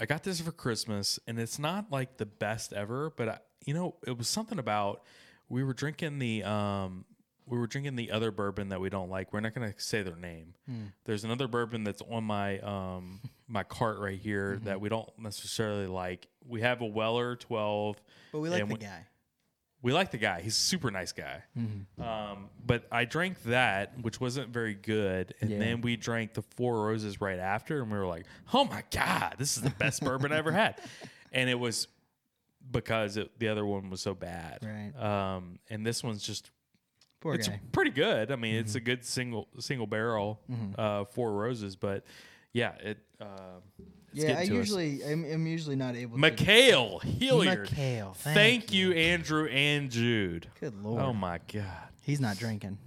I got this for Christmas, and it's not like the best ever, but I, you know, it was something about we were drinking the um, we were drinking the other bourbon that we don't like. We're not gonna say their name. Hmm. There's another bourbon that's on my um *laughs* my cart right here Mm-hmm. that we don't necessarily like. We have a Weller 12, But we like the we- guy. We like the guy. He's a super nice guy. Mhm. Um, but I drank that, which wasn't very good, and Yeah. then we drank the Four Roses right after, and we were like, "Oh my god, this is the best bourbon I ever had," *laughs* and it was because it, the other one was so bad. Right. Um, and this one's just Poor it's guy. Mm-hmm. pretty good. I mean, it's a good single single barrel, Mhm. uh, Four Roses, but yeah, it. Uh, it's yeah, I us. usually I'm, I'm usually not able. Ma'Khail to *laughs* Hilliard. Ma'Khail, Thank, thank, you, Andrew and Jude. Good lord. Oh my god. He's not drinking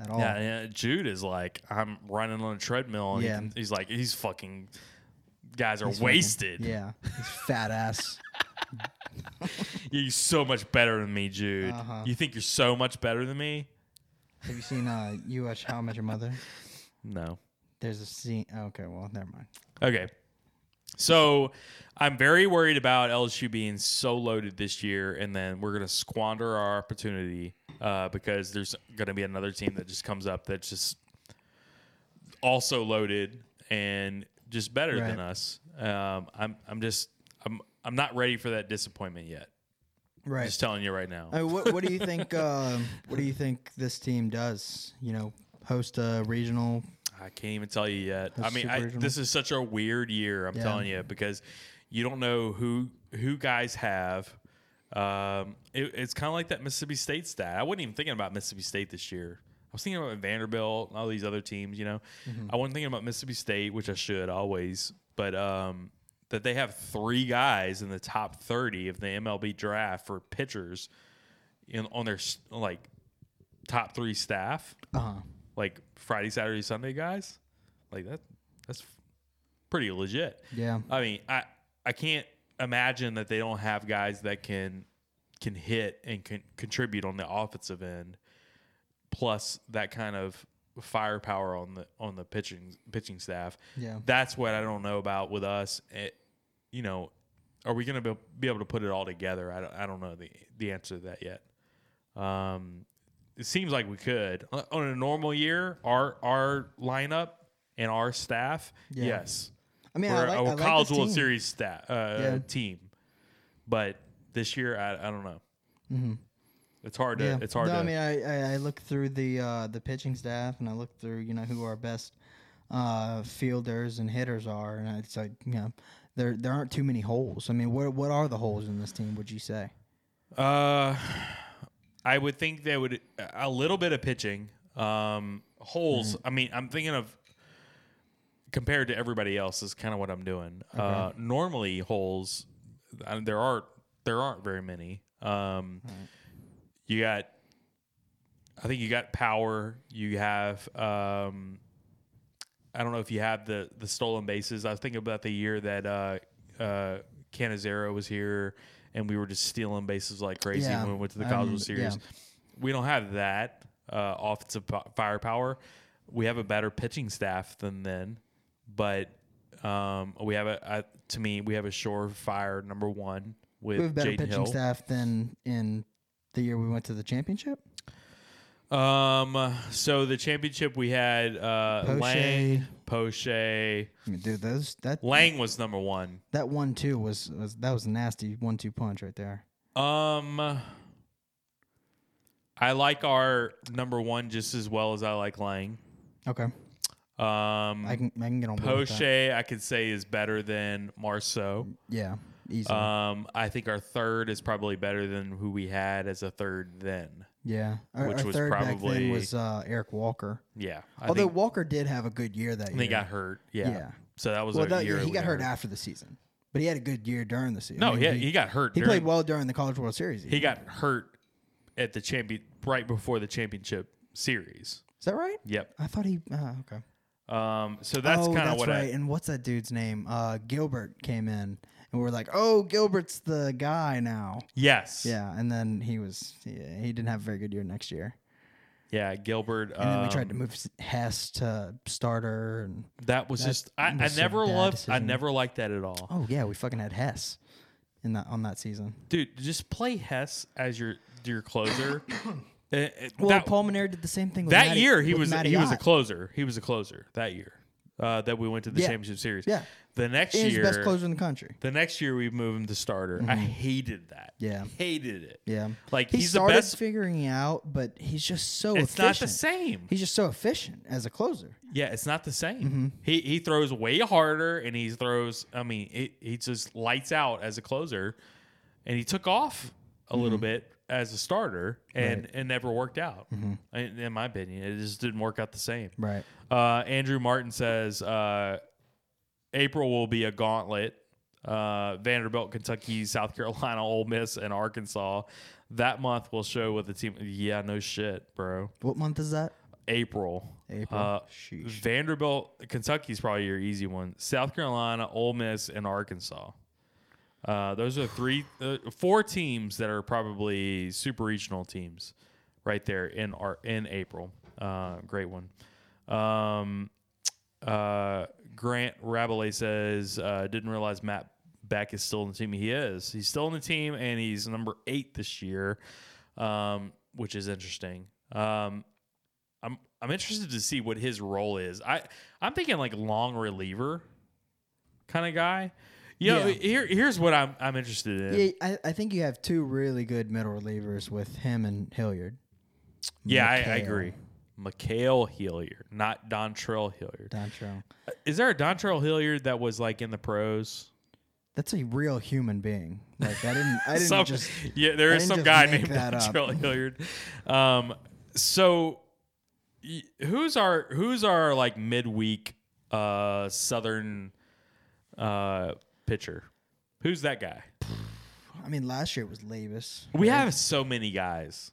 at all. Yeah, yeah, Jude is like, I'm running on a treadmill, and Yeah. he's like, he's fucking. Guys are He's fucking- wasted. yeah, he's fat ass. *laughs* *laughs* You're so much better than me, Jude. Uh-huh. You think you're so much better than me? Have you seen uh you watch How I Met Your Mother? No. There's a scene. oh, Okay, well, never mind. Okay. So I'm very worried about LSU being so loaded this year, and then we're going to squander our opportunity uh, because there's going to be another team that just comes up that's just also loaded and just better than us. Um, I'm I'm just I'm I'm not ready for that disappointment yet. Right. Just telling you right now. I mean, what What do you think? um, *laughs* what do you think this team does? You know, host a regional. I can't even tell you yet. I mean, I, this is such a weird year. I'm Yeah. telling you because you don't know who who guys have, Um, it, it's kind of like that Mississippi State stat. I wasn't even thinking about Mississippi State this year. I was thinking about Vanderbilt and all these other teams. You know, Mhm. I wasn't thinking about Mississippi State, which I should always, but um, that they have three guys in the top thirty of the MLB draft for pitchers in on their like top three staff, Uh-huh. Like Friday, Saturday, Sunday guys. Like that, that's pretty legit. Yeah. I mean, I I can't imagine that they don't have guys that can can hit and can contribute on the offensive end, plus that kind of firepower on the on the pitching pitching staff. Yeah. that's what I don't know about with us. It, you know, are we going to be, be able to put it all together? I don't, I don't know the the answer to that yet. Um, it seems like we could on a normal year. Our our lineup and our staff, Yeah. yes. I mean, We're like- a I College this World team. Series stat, uh, Yeah. team, but this year I, I don't know. Mhm. It's hard to Yeah. it's hard no, to. I mean, I, I, I look through the uh, the pitching staff and I look through you know who our best uh, fielders and hitters are, and it's like you know there there aren't too many holes. I mean, what what are the holes in this team? Would you say? Uh, I would think they would a little bit of pitching. Um, holes. I mean, I'm thinking of compared to everybody else is kind of what I'm doing. Uh, normally holes, there are there aren't very many. Um, you got, I think you got power. You have. Um, I don't know if you have the the stolen bases. I was thinking about the year that uh, uh, Cannizaro was here, and we were just stealing bases like crazy Yeah, when we went to the World Series. yeah. We don't have that uh, offensive po- firepower. We have a better pitching staff than then, but um, we have a, a to me we have a surefire number one with we have better pitching Hill. staff than in the year we went to the championship. Um, so the championship we had uh, Poche. Lange, Poche. Dude, those that Lange was number one. that one two was, was that was a nasty one two punch right there. Um, I like our number one just as well as I like Lange. Okay. Um, I can I can get on board with Poche, that. I could say is better than Marceaux. Yeah, easily. Um, I think our third is probably better than who we had as a third then. Yeah, our, which our was third back probably then was uh, Eric Walker. Yeah, I although think- Walker did have a good year that year. he got hurt, yeah. yeah. So that was well, a that, year he got hurt after the season, but he had a good year during the season. No, I mean, yeah, he got hurt He during- played well during the College World Series. He got hurt at the champion right before the championship series. Is that right? Yep. I thought he. Uh, okay. Um, so that's oh, kind of that's what right. I. and what's that dude's name? Uh, Gilbert came in, and we're like, "Oh, Gilbert's the guy now." Yes. Yeah, and then he was. Yeah, he didn't have a very good year next year. Yeah, Gilbert. And then we tried to um, move Hess to starter, and That was just I, I was a never loved I never liked that at all. Oh yeah, we fucking had Hess in that on that season. Dude, just play Hess as your your closer. Uh, *coughs* Well, that, Paul Mainieri did the same thing. With that Matty- year he was Matty he was a closer. He was a closer that year. Uh, that we went to the Yeah. championship series. Yeah. The next year, best closer in the country. The next year we move him to starter. I Mhm. hated that. Yeah. hated it. Yeah, Like he he's the started best. figuring out, but he's just so. It's efficient. not the same. He's just so efficient as a closer. Yeah, it's not the same. Mm-hmm. He he throws way harder, and he throws. I mean, it, he just lights out as a closer, and he took off a little Mhm. bit as a starter, and and never worked out. In, in my opinion, it just didn't work out the same. Right. Uh, Andrew Martin says uh, April will be a gauntlet. Uh, Vanderbilt, Kentucky, South Carolina, *laughs* Ole Miss, and Arkansas. That month will show what the team. Yeah, no shit, bro. What month is that? April. April. Uh, Vanderbilt, Kentucky's probably your easy one. South Carolina, Ole Miss, and Arkansas. Uh, those are three, *sighs* uh, four teams that are probably super regional teams, right there in our in April. Uh, great one. Um, uh, Grant Rabelais says, uh, didn't realize Matt Beck is still in the team. He is. He's still in the team, and he's number eight this year, um, which is interesting. Um, I'm I'm interested to see what his role is. I I'm thinking like long reliever kind of guy. You know, Yeah. here here's what I'm I'm interested in. Yeah, I, I think you have two really good middle relievers with him and Hilliard. Yeah, I, I agree. Ma'Khail Hilliard, not Dontrell Hilliard. Dontrell. Is there a Dontrell Hilliard that was like in the pros? That's a real human being. Like I didn't. I *laughs* didn't Some- just. *laughs* yeah, there I is some guy named up. Dontrell *laughs* Hilliard. Um, so who's our who's our like midweek uh Southern uh pitcher? Who's that guy? I mean, last year it was Lavis. We right? have so many guys.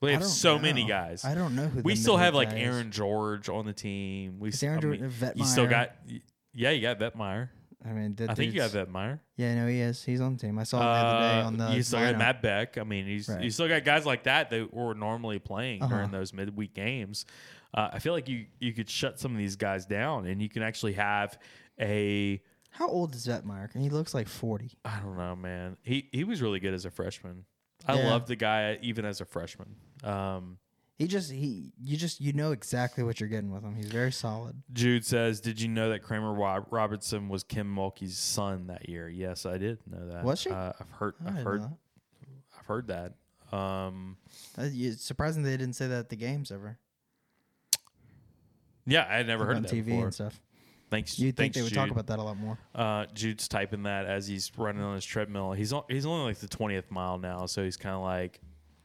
We have so many guys. I don't know who We still have like is. Aaron George on the team. We Is Aaron I mean? You still got yeah, you got Vietmeier. I mean, I think you got dude's- Vietmeier. Yeah, no, he is. He's on the team. I saw him the other day Uh, on the. you still got. Matt Beck. I mean, he's Right. you still got guys like that that were normally playing Uh-huh. during those midweek games. Uh, I feel like you you could shut some of these guys down, and you can actually have a. How old is Vietmeier? And he looks like forty. I don't know, man. He he was really good as a freshman. I Yeah. loved the guy even as a freshman. Um, He just he you just you know exactly what you're getting with him. He's very solid. Jude says, "Did you know that Kramer Robertson was Kim Mulkey's son that year?" Yes, I did know that. Was she? Uh, I've heard. I've heard. I've heard that. Um, Uh, It's surprising they didn't say that at the games ever. yeah, I had never heard on that TV before. and stuff. Thanks. You'd think they would talk about that a lot more. Uh, Jude's typing that as he's running on his treadmill. He's on, he's only like the twentieth mile now, so he's kind of like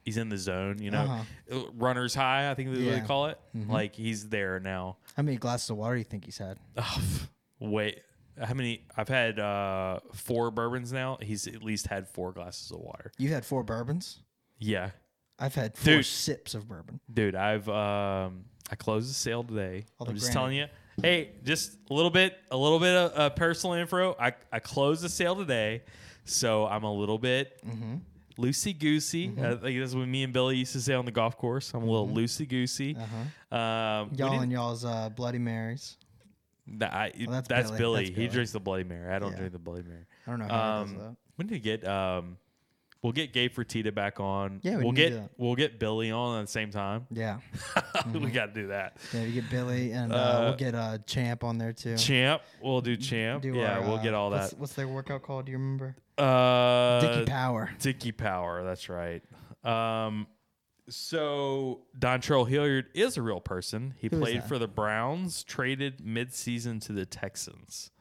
he's in the zone. You know, Uh-huh. Uh, runner's high. I think that's what Yeah. they call it. Mhm. Like he's there now. How many glasses of water do you think he's had? *sighs* Wait, how many? I've had uh, four bourbons now. He's at least had four glasses of water. You've had four bourbons. Yeah, I've had four Dude. sips of bourbon. dude. I've um, I closed the sale today. The I'm just granite. telling you. Hey, just a little bit, a little bit of uh, personal info. I I closed the sale today, so I'm a little bit Mhm. Loosey goosey. Mm-hmm. Think that's what me and Billy used to say on the golf course. I'm a little loosey goosey. Uh-huh. Um, Y'all and y'all's uh, Bloody Marys. Nah, I, Well, that's that's, Billy. Billy. That's He drinks the Bloody Mary. I don't Yeah. drink the Bloody Mary. I don't know how he does Um, that. We need to get um, we'll get Gabe Fertitta back on. Yeah, we we'll get that. we'll get Billy on at the same time. Yeah. *laughs* we got to do that. Yeah, we get Billy and uh, Uh, we'll get uh, Champ on there too. Champ, we'll do Champ. Do yeah, our, we'll uh, get all what's, that. What's their workout called? Do you remember? Uh, Dickie Power. Dicky Power. That's right. Um, so Dontrell Hilliard is a real person. He Who played for the Browns, traded midseason to the Texans.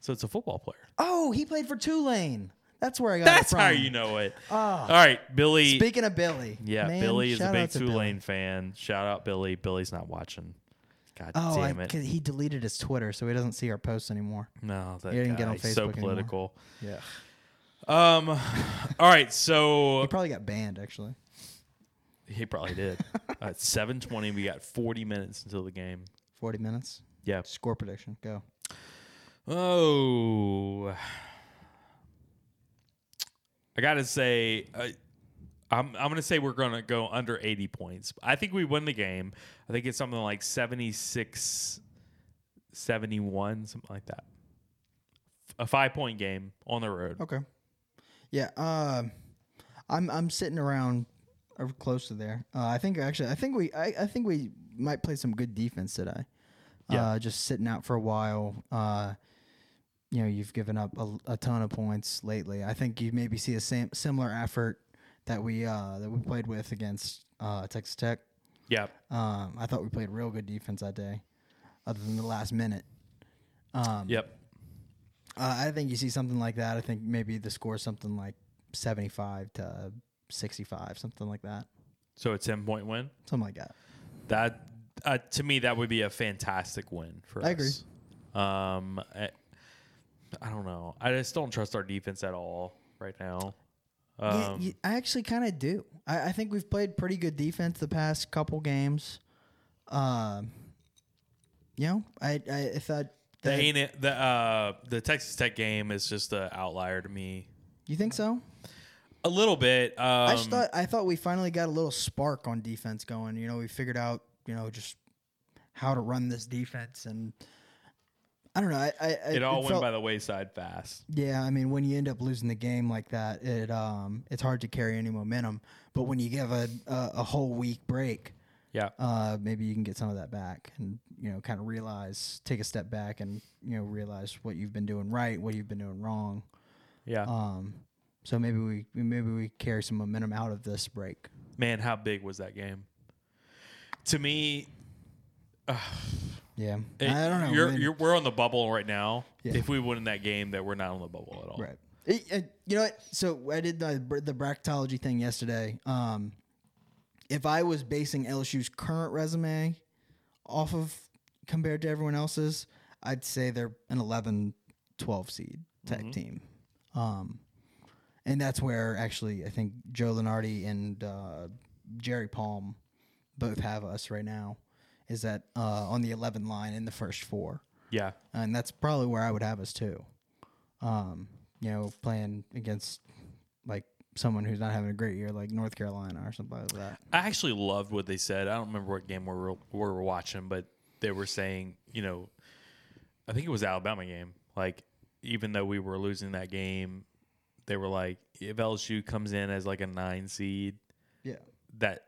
So it's a football player. Oh, he played for Tulane. That's where I got That's it from. how you know it. Oh. All right, Billy. Speaking of Billy, yeah, man, Billy is a shout big out to Billy. Tulane fan. Shout out Billy. Billy's not watching. God Oh, I, damn it. 'cause he deleted his Twitter, so he doesn't see our posts anymore. No, that he didn't get on Facebook so anymore. political. Yeah, Um. *laughs* all right, so he probably got banned. Actually, he probably did. *laughs* At seven twenty, we got forty minutes until the game. forty minutes. Yeah. Score prediction. Go. Oh, I gotta say, uh, I'm I'm gonna say we're gonna go under 80 points. I think we win the game. I think it's something like 76, 71, something like that. A five point game on the road. Okay. Yeah. Um, I'm I'm sitting around or close to there. Uh, I think actually I think we I, I think we might play some good defense today. Yeah. Uh, just sitting out for a while. Uh, you know, you've given up a, a ton of points lately. I think you maybe see a same similar effort that we uh, that we played with against uh, Texas Tech. Yeah. Um, I thought we played real good defense that day, other than the last minute. Um, Yep. uh, I think you see something like that. I think maybe the score is something like seventy-five to sixty-five, something like that, So a 10 point win. something like that. That uh, to me that would be a fantastic win for I us. Um, I, don't know. I just don't trust our defense at all right now. Um, yeah, I actually kind of do. I, I think we've played pretty good defense the past couple games. Um, you know, I I, I thought the that. ain't it, the uh the Texas Tech game is just an outlier to me. You think so? A little bit. Um, I thought I thought we finally got a little spark on defense going. You know, we figured out you know just how to run this defense, and I don't know. I, I it all went felt- by the wayside fast. Yeah, I mean, when you end up losing the game like that, it um, it's hard to carry any momentum. But when you give a a, a whole week break, Yeah. uh, maybe you can get some of that back, and you know, kind of realize, take a step back, and you know, realize what you've been doing right, what you've been doing wrong. Yeah. Um, so maybe we maybe we carry some momentum out of this break. Man, how big was that game? To me, uh, Yeah, It- I don't know. You're, man. you're, we're on the bubble right now. Yeah. If we win that game, that we're not on the bubble at all. Right. It- it- you know what? So I did the the bracketology thing yesterday. Um, if I was basing LSU's current resume off of compared to everyone else's, I'd say they're an 11, 12 seed tech Mhm. team. Um, and that's where actually I think Joe Lunardi and uh, Jerry Palm both have us right now. Is that uh, on the 11 line in the first four? Yeah. and that's probably where I would have us too. Um, you know, playing against like someone who's not having a great year, like North Carolina or something like that. I actually loved what they said. I don't remember what game we were, we were watching, but they were saying, you know, I think it was the Alabama game. Like, even though we were losing that game, they were like, if LSU comes in as like a nine seed, Yeah. that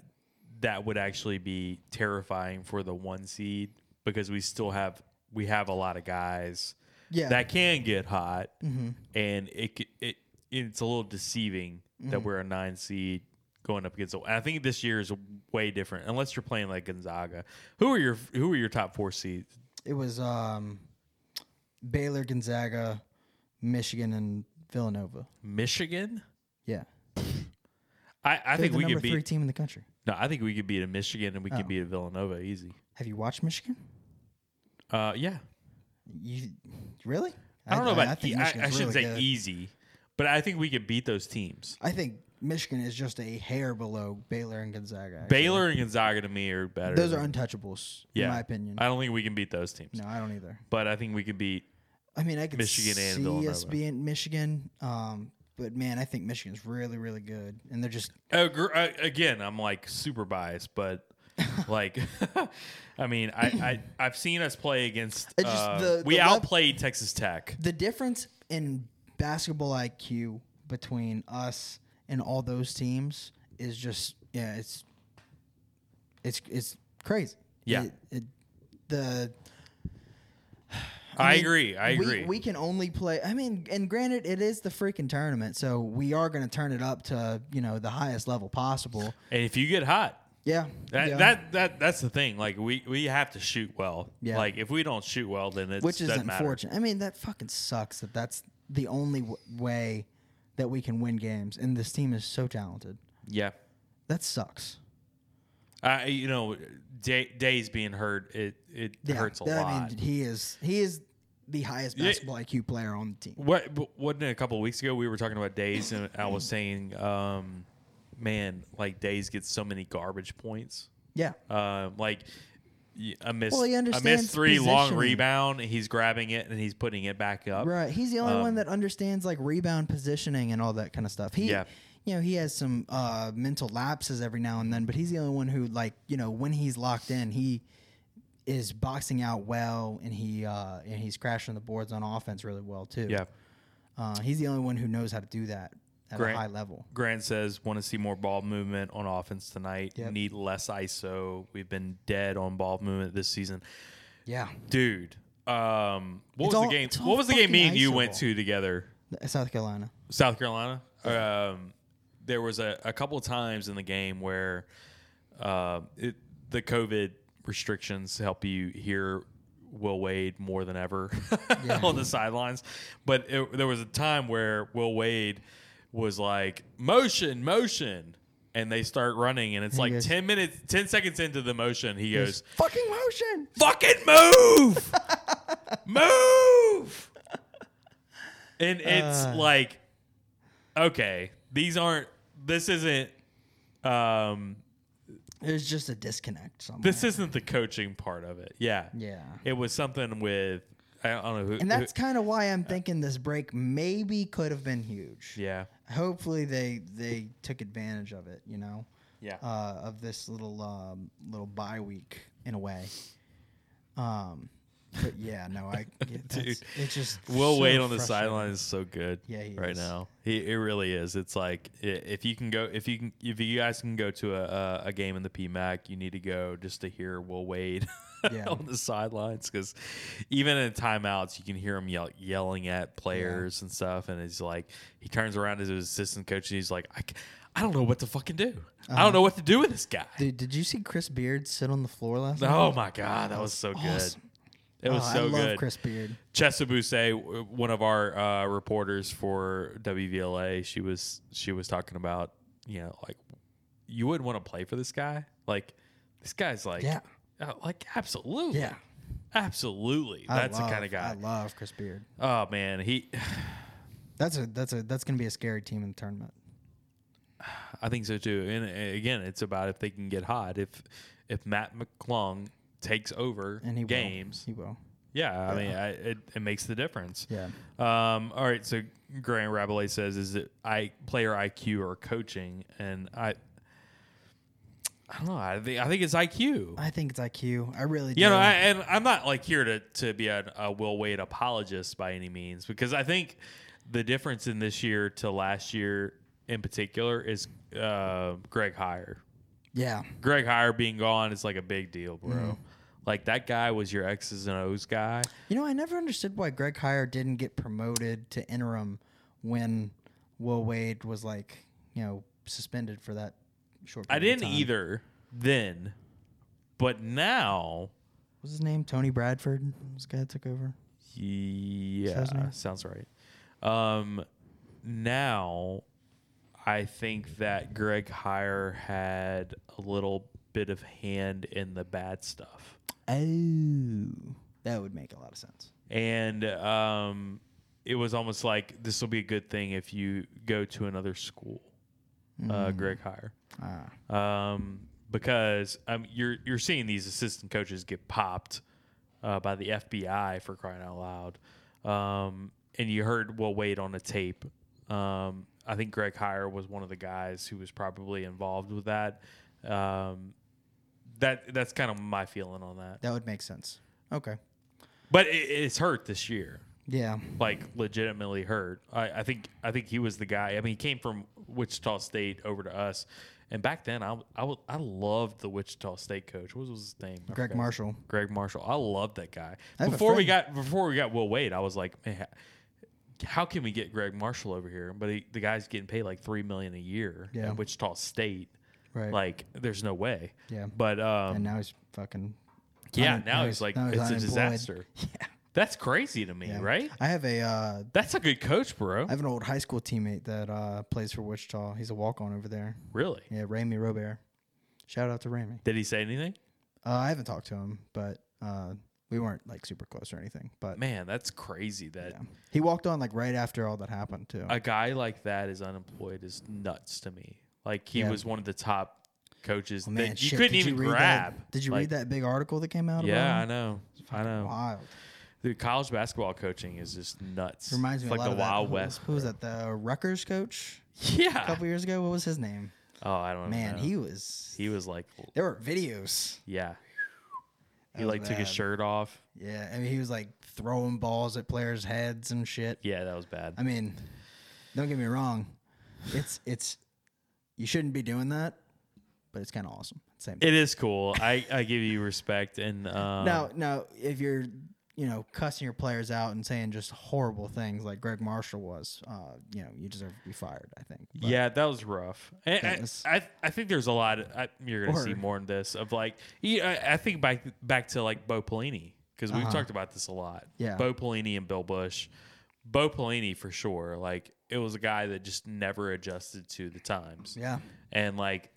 that would actually be terrifying for the one seed because we still have we have a lot of guys Yeah. that can get hot, Mhm. and it it it's a little deceiving that Mhm. we're a nine seed going up against. I think this year is way different unless you're playing like Gonzaga. Who are your who are your top four seeds? It was um, Baylor, Gonzaga, Michigan, and Villanova. Michigan. Yeah. I, I think we number could beat three team in the country. No, I think we could beat a Michigan and we Oh. could beat a Villanova easy. Have you watched Michigan? Uh, yeah. You really? I don't know about. I, I, think I, Michigan's shouldn't really say good. easy, but I think we could beat those teams. I think Michigan is just a hair below Baylor and Gonzaga. actually. Baylor and Gonzaga to me are better. Those are than- untouchables, yeah, in my opinion. I don't think we can beat those teams. No, I don't either. But I think we could beat. I mean, I could Michigan and see Villanova. us being Michigan, um, but man, I think Michigan's really, really good, and they're just uh, again, I'm like super biased, but *laughs* like, *laughs* I mean, I, I I've seen us play against. Just- uh, the- we the outplayed Texas Tech. the difference in basketball IQ between us and all those teams is just yeah, it's it's it's crazy. Yeah. It- it- the I mean, agree. I we- agree. We, can only play. I mean, and granted, it is the freaking tournament, so we are going to turn it up to you know the highest level possible. And if you get hot, Yeah, that yeah. that that that's the thing. Like we we have to shoot well. Yeah. Like if we don't shoot well, then it which is doesn't matter. unfortunate. I mean, that fucking sucks. That that's the only w- way that we can win games, and this team is so talented. Yeah. That sucks. I you know, day, days being hurt, it it Yeah, hurts a that- lot. I mean, he is he is the highest Yeah. basketball IQ player on the team. What wasn't it a couple of weeks ago we were talking about Days and I was *clears throat* saying, um, man, like Days gets so many garbage points. Yeah. Um, like a miss, Well, he a miss three long rebound. He's grabbing it and he's putting it back up. Right. He's the only Um, one that understands like rebound positioning and all that kind of stuff. He, Yeah. you know, he has some uh, mental lapses every now and then, but he's the only one who, like, you know, when he's locked in, he is boxing out well, and he uh, and he's crashing the boards on offense really well too. Yeah. Uh, he's the only one who knows how to do that at Grant, a high level. Grant says, want to see more ball movement on offense tonight. Yep. Need less ISO. We've been dead on ball movement this season. Yeah. Dude. Um, what It's was all- the game? What was the game me and you went to together? South Carolina. South Carolina. Um, there was a, a couple of times in the game where uh, it, the COVID restrictions help you hear Will Wade more than ever Yeah. *laughs* on the sidelines. But it, there was a time where Will Wade was like, motion, motion. And they start running, and it's And like goes- 10 minutes, 10 seconds into the motion, he goes, Fucking motion. fucking move, *laughs* move. And it's Uh. like, okay, these aren't. This isn't. Um, There's just a disconnect. Somewhere. this isn't the coaching part of it. Yeah, Yeah. It was something with. I don't know who. And that's kind of why I'm thinking this break maybe could have been huge. yeah. Hopefully they they took advantage of it. You know. Yeah. Uh, of this little um, little bye week in a way. Um, but yeah, no, I *laughs* it, Dude, it's just Will so Wade on the sideline is so good. Yeah, he right is. now. He it really is. It's like if you can go, if you can, if you guys can go to a a, game in the PMAC, you need to go just to hear Will Wade *laughs* Yeah. on the sidelines because even in timeouts, you can hear him yell, yelling at players and stuff. And it's like he turns around to his assistant coach and he's like, I, I don't know what to fucking do. I Uh-huh. don't know what to do with this guy. Dude, did you see Chris Beard sit on the floor last night? Oh my god, that was so good. It was Oh, I so love good. Chris Beard. Chessa Bousse, w- one of our uh, reporters for WVLA, she was she was talking about you know like you wouldn't want to play for this guy. Like this guy's like Yeah. uh, like absolutely Yeah. absolutely. I That's the kind of guy. I love Chris Beard. Oh man, he. *sighs* That's a that's a that's gonna be a scary team in the tournament. I think so too. And again, it's about if they can get hot. If if Mac McClung takes over And he will. games, He will. Yeah, I mean, I, it, it makes the difference. Yeah. Um. All right. So Grant Rabelais says, "Is it I player IQ or coaching?" And I, I don't know. I think I think it's IQ. I think it's IQ. I really do. You know, I, and I'm not like here to to be a, a Will Wade apologist by any means because I think the difference in this year to last year in particular is uh, Greg Heiar. Yeah. Greg Heiar being gone is like a big deal, bro. Mhm. Like that guy was your X's and O's guy. You know, I never understood why Greg Heiar didn't get promoted to interim when Will Wade was like, you know, suspended for that short. I didn't either then, but now, What's his name? Tony Bradford. This guy that took over. yeah, sounds right. Um, now, I think that Greg Heiar had a little bit of hand in the bad stuff. Oh, that would make a lot of sense. and um, it was almost like this will be a good thing if you go to another school. Uh, Mm. Greg Heiar, Ah. um, because um, you're you're seeing these assistant coaches get popped uh, by the FBI for crying out loud, um, and you heard Will Wade on the tape. Um, I think Greg Heiar was one of the guys who was probably involved with that. Um, that that's kind of my feeling on that. That would make sense. Okay. But it, it's hurt this year. Yeah. like legitimately hurt. I, I think I think he was the guy. I mean, he came from Wichita State over to us, and back then I, I, I loved the Wichita State coach. What was his name? I Greg forgot. Marshall. Gregg Marshall. I loved that guy. I have a Before we got before we got Will Wade, I was like, man, how can we get Gregg Marshall over here? But he, the guy's getting paid like three million a year Yeah. at Wichita State. Right. Like, there's no way. Yeah. But um, and now he's fucking. yeah, un- now he's like now it's a unemployed. disaster. *laughs* Yeah. That's crazy to me, Yeah. right? I have a. Uh, That's a good coach, bro. I have an old high school teammate that uh, plays for Wichita. He's a walk on over there. Really? Yeah, Ramey Robert. Shout out to Ramey. Did he say anything? Uh, I haven't talked to him, but uh, we weren't like super close or anything. But Man, that's crazy that he walked on like right after all that happened too. a guy like that is unemployed is nuts to me. Like he Yeah. was one of the top coaches Oh, that man, you shit, couldn't did even read grab. That, did you Like, read that big article that came out? Yeah, I about him? know. I know. Wild. The college basketball coaching is just nuts. Reminds me it's a like lot the of that- Wild who- West. Who was that? The Rutgers coach? Yeah. A couple years ago. What was his name? Oh, I don't know. Man, know. he was. he was like There were videos. yeah. That He was like took his bad. shirt off. Yeah, I mean, he was like throwing balls at players' heads and shit. Yeah, that was bad. I mean, don't get me wrong. It's it's you shouldn't be doing that, but it's kind of awesome. Same. It is cool. I, I give you respect and um, now, now, if you're you know cussing your players out and saying just horrible things like Gregg Marshall was, uh, you know, you deserve to be fired. I think. But- yeah, that was rough. And I, was- I, I think there's a lot. Of, I, you're gonna see more in this of like. I, I think back back to like Bo Pelini because we've Uh-huh. talked about this a lot. Yeah. Bo Pelini and Bill Busch. Bo Pelini for sure. Like it was a guy that just never adjusted to the times. Yeah. And like,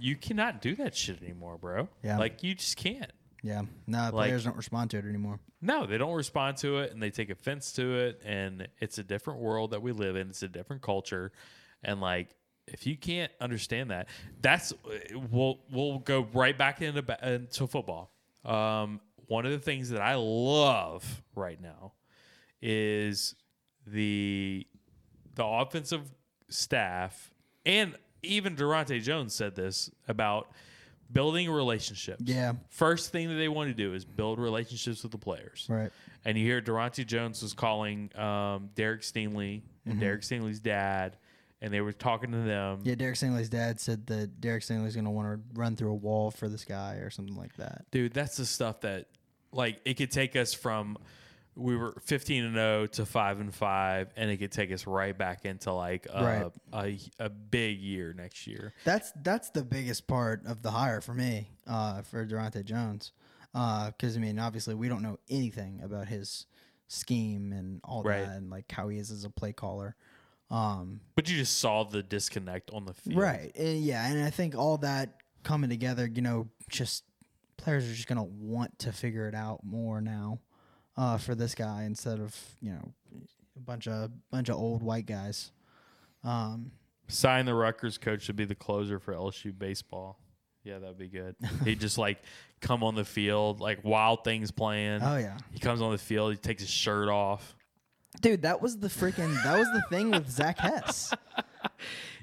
you cannot do that shit anymore, bro. Yeah. Like you just can't. Yeah. No, Like- players don't respond to it anymore. No, they don't respond to it and they take offense to it. And it's a different world that we live in. It's a different culture. And like, if you can't understand that, that's we'll we'll go right back into into football. Um, one of the things that I love right now is the the offensive staff and even Daronte Jones said this about building relationships. Yeah. First thing that they want to do is build relationships with the players. Right. And you hear Daronte Jones was calling um, Derek Stingley and Mhm. Derek Stingley's dad, and they were talking to them. Yeah, Derek Stingley's dad said that Derek Stingley's going to want to run through a wall for this guy or something like that. Dude, that's the stuff that like it could take us from we were 15 and 0 to 5 and 5 and it could take us right back into like a, a, a big year next year. That's that's the biggest part of the hire for me, uh, for Daronte Jones. Because I mean, obviously, we don't know anything about his scheme and all Right. that, and like how he is as a play caller. Um, But you just saw the disconnect on the field. Right. And yeah, and I think all that coming together, you know, just players are just gonna want to figure it out more now uh, for this guy instead of you know a bunch of bunch of old white guys. Um, Sign the Rutgers coach to be the closer for LSU baseball. Yeah, that'd be good. *laughs* He'd just like come on the field, like wild things playing. Oh, yeah. He comes on the field, he takes his shirt off. dude, that was the freaking that was the thing with Zach Hess. *laughs*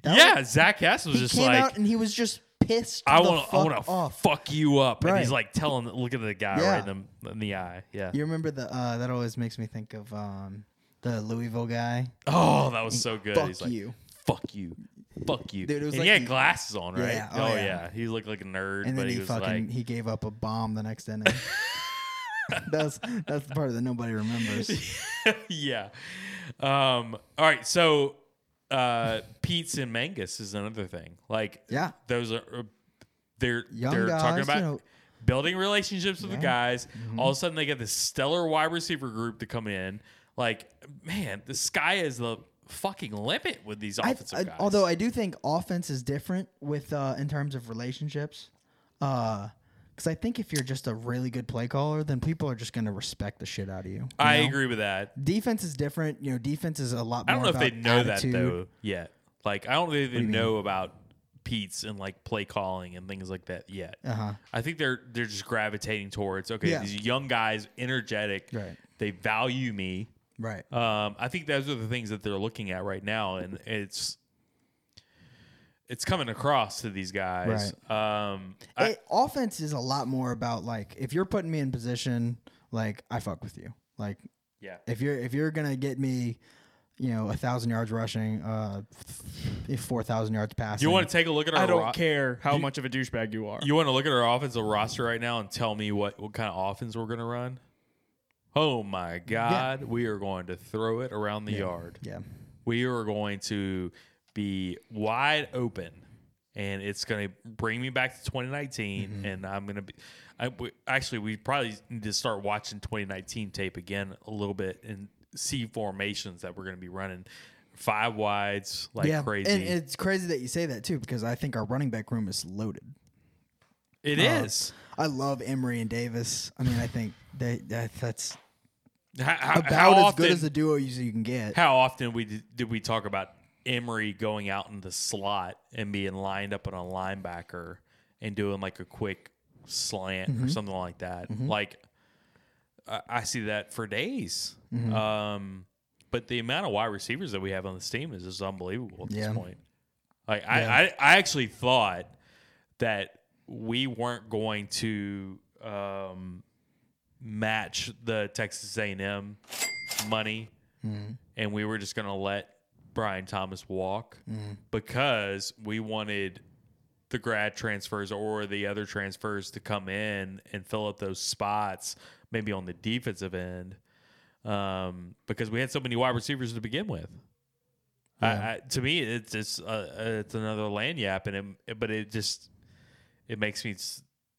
That yeah, was- Zach Hess was he just came like out and he was just pissed. I want to I fuck want to fuck you up. And he's like telling look at the guy Yeah. right in the, in the eye. Yeah. You remember the uh, that always makes me think of um, the Louisville guy. Oh, that was so good. Fuck He's like, you. Fuck you. Fuck you. Dude, it was and like he had he- glasses on, right? Yeah, Oh, oh, yeah. yeah. He looked like a nerd, and but then he, he, was fucking like he gave up a bomb the next inning. *laughs* *laughs* that's that's the part that nobody remembers. *laughs* yeah. Um, all right. So, uh, Peetz and Mangum is another thing. Like, Yeah. those are, uh, they're, Young they're talking about you know. building relationships with the Yeah. guys. Mhm. All of a sudden, they get this stellar wide receiver group to come in. Like, man, the sky is the fucking limit with these offensive I- guys. although I do think offense is different with uh, in terms of relationships, because I think if you're just a really good play caller, then people are just going to respect the shit out of you. you I know? agree with that. Defense is different. You know, defense is a lot. I More don't know if they know attitude. that though yet. Like I don't think do they mean? know about Peetz and like play calling and things like that yet. Uh-huh. I think they're they're just gravitating towards okay, Yeah. these young guys, energetic. Right. They value me. Right. Um, I think those are the things that they're looking at right now, and it's it's coming across to these guys. Um, I- It- offense is a lot more about like if you're putting me in position, like I fuck with you. Like Yeah. if you're if you're gonna get me, you know, a thousand yards rushing, uh, four thousand yards passing. you want to take a look at our I don't ro- care how You- much of a douchebag you are. You want to look at our offensive roster right now and tell me what, what kind of offense we're going to run? Oh my God. We are going to throw it around the Yeah. yard. Yeah. We are going to be wide open. And it's going to bring me back to 2019. Mm-hmm. And I'm going to be. I, we, actually, we probably need to start watching 2019 tape again a little bit and see formations that we're going to be running. Five wides like yeah, crazy. And it's crazy that you say that too, because I think our running back room is loaded. It It is. I love Emery and Davis. I mean, I think they that, that's How- how- about how as often- good as a duo you you can get. How often we did, did we talk about Emery going out in the slot and being lined up on a linebacker and doing like a quick slant or Mhm. something like that? Mhm. Like I, I see that for days. Mhm. Um, but the amount of wide receivers that we have on this team is just unbelievable at Yeah. this point. Like Yeah. I, I, I actually thought that we weren't going to um, match the Texas A&M money, Mhm. and we were just going to let Brian Thomas walk Mhm. because we wanted the grad transfers or the other transfers to come in and fill up those spots, maybe on the defensive end, um, because we had so many wide receivers to begin with. I, Yeah. I, to me, it's just uh, it's another land yap, and it, but it just it makes me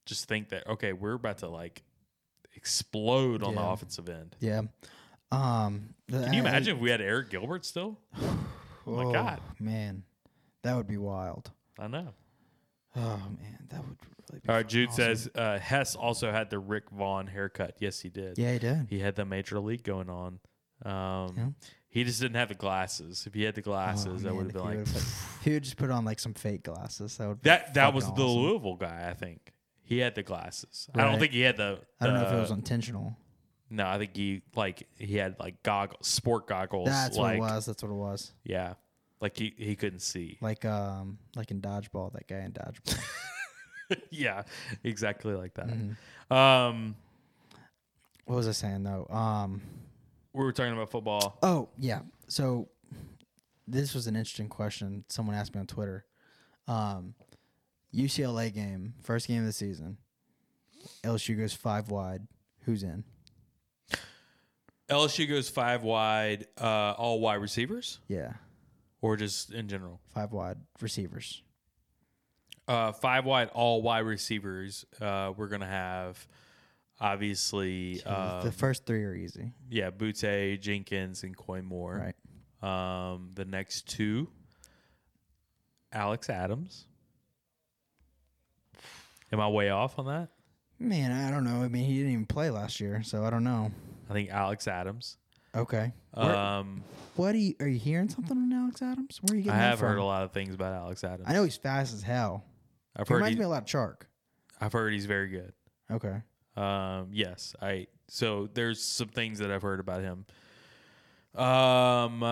just think that okay, we're about to like explode on the offensive end. Yeah. Um, Can you imagine if we had Arik Gilbert still? *sighs* Oh my God. man, that would be wild. I know. Oh man, that would really be. All right, Jude awesome. says uh, Hess also had the Rick Vaughn haircut. Yes, he did. Yeah, he did. He had the major league going on. Um, Yeah. He just didn't have the glasses. If he had the glasses, Oh, that would have been like put- *laughs* he would just put on like some fake glasses. That would be that. That was fucking the. Louisville guy, I think. He had the glasses. I don't think he had the. I don't know if it was intentional. No, I think he like he had like goggles, sport goggles. That's like, what it was. That's what it was. Yeah, like he he couldn't see. Like um, like in dodgeball, that guy in dodgeball. *laughs* *laughs* yeah, exactly like that. Mhm. Um, what was I saying though? Um, we were talking about football. Oh yeah. So this was an interesting question. Someone asked me on Twitter. Um, UCLA game, first game of the season. LSU goes five wide. Who's in? LSU goes five wide, uh, all wide receivers, Yeah, or just in general. five wide receivers. Uh, five wide, all wide receivers. Uh, we're gonna have obviously, um, the first three are easy. yeah, Boutte, Jenkins, and Koy Moore. Right. Um, the next two, Alex Adams. Am I way off on that? Man, I don't know. I mean, he didn't even play last year, so I don't know. I think Alex Adams. Okay. Where- Um, what are you? Are you hearing something on Alex Adams? Where are you I getting that have from? heard a lot of things about Alex Adams. I know he's fast as hell. I've he heard reminds he- me a lot of Chark. I've heard he's very good. Okay. Um, yes, I. So there's some things that I've heard about him. Um.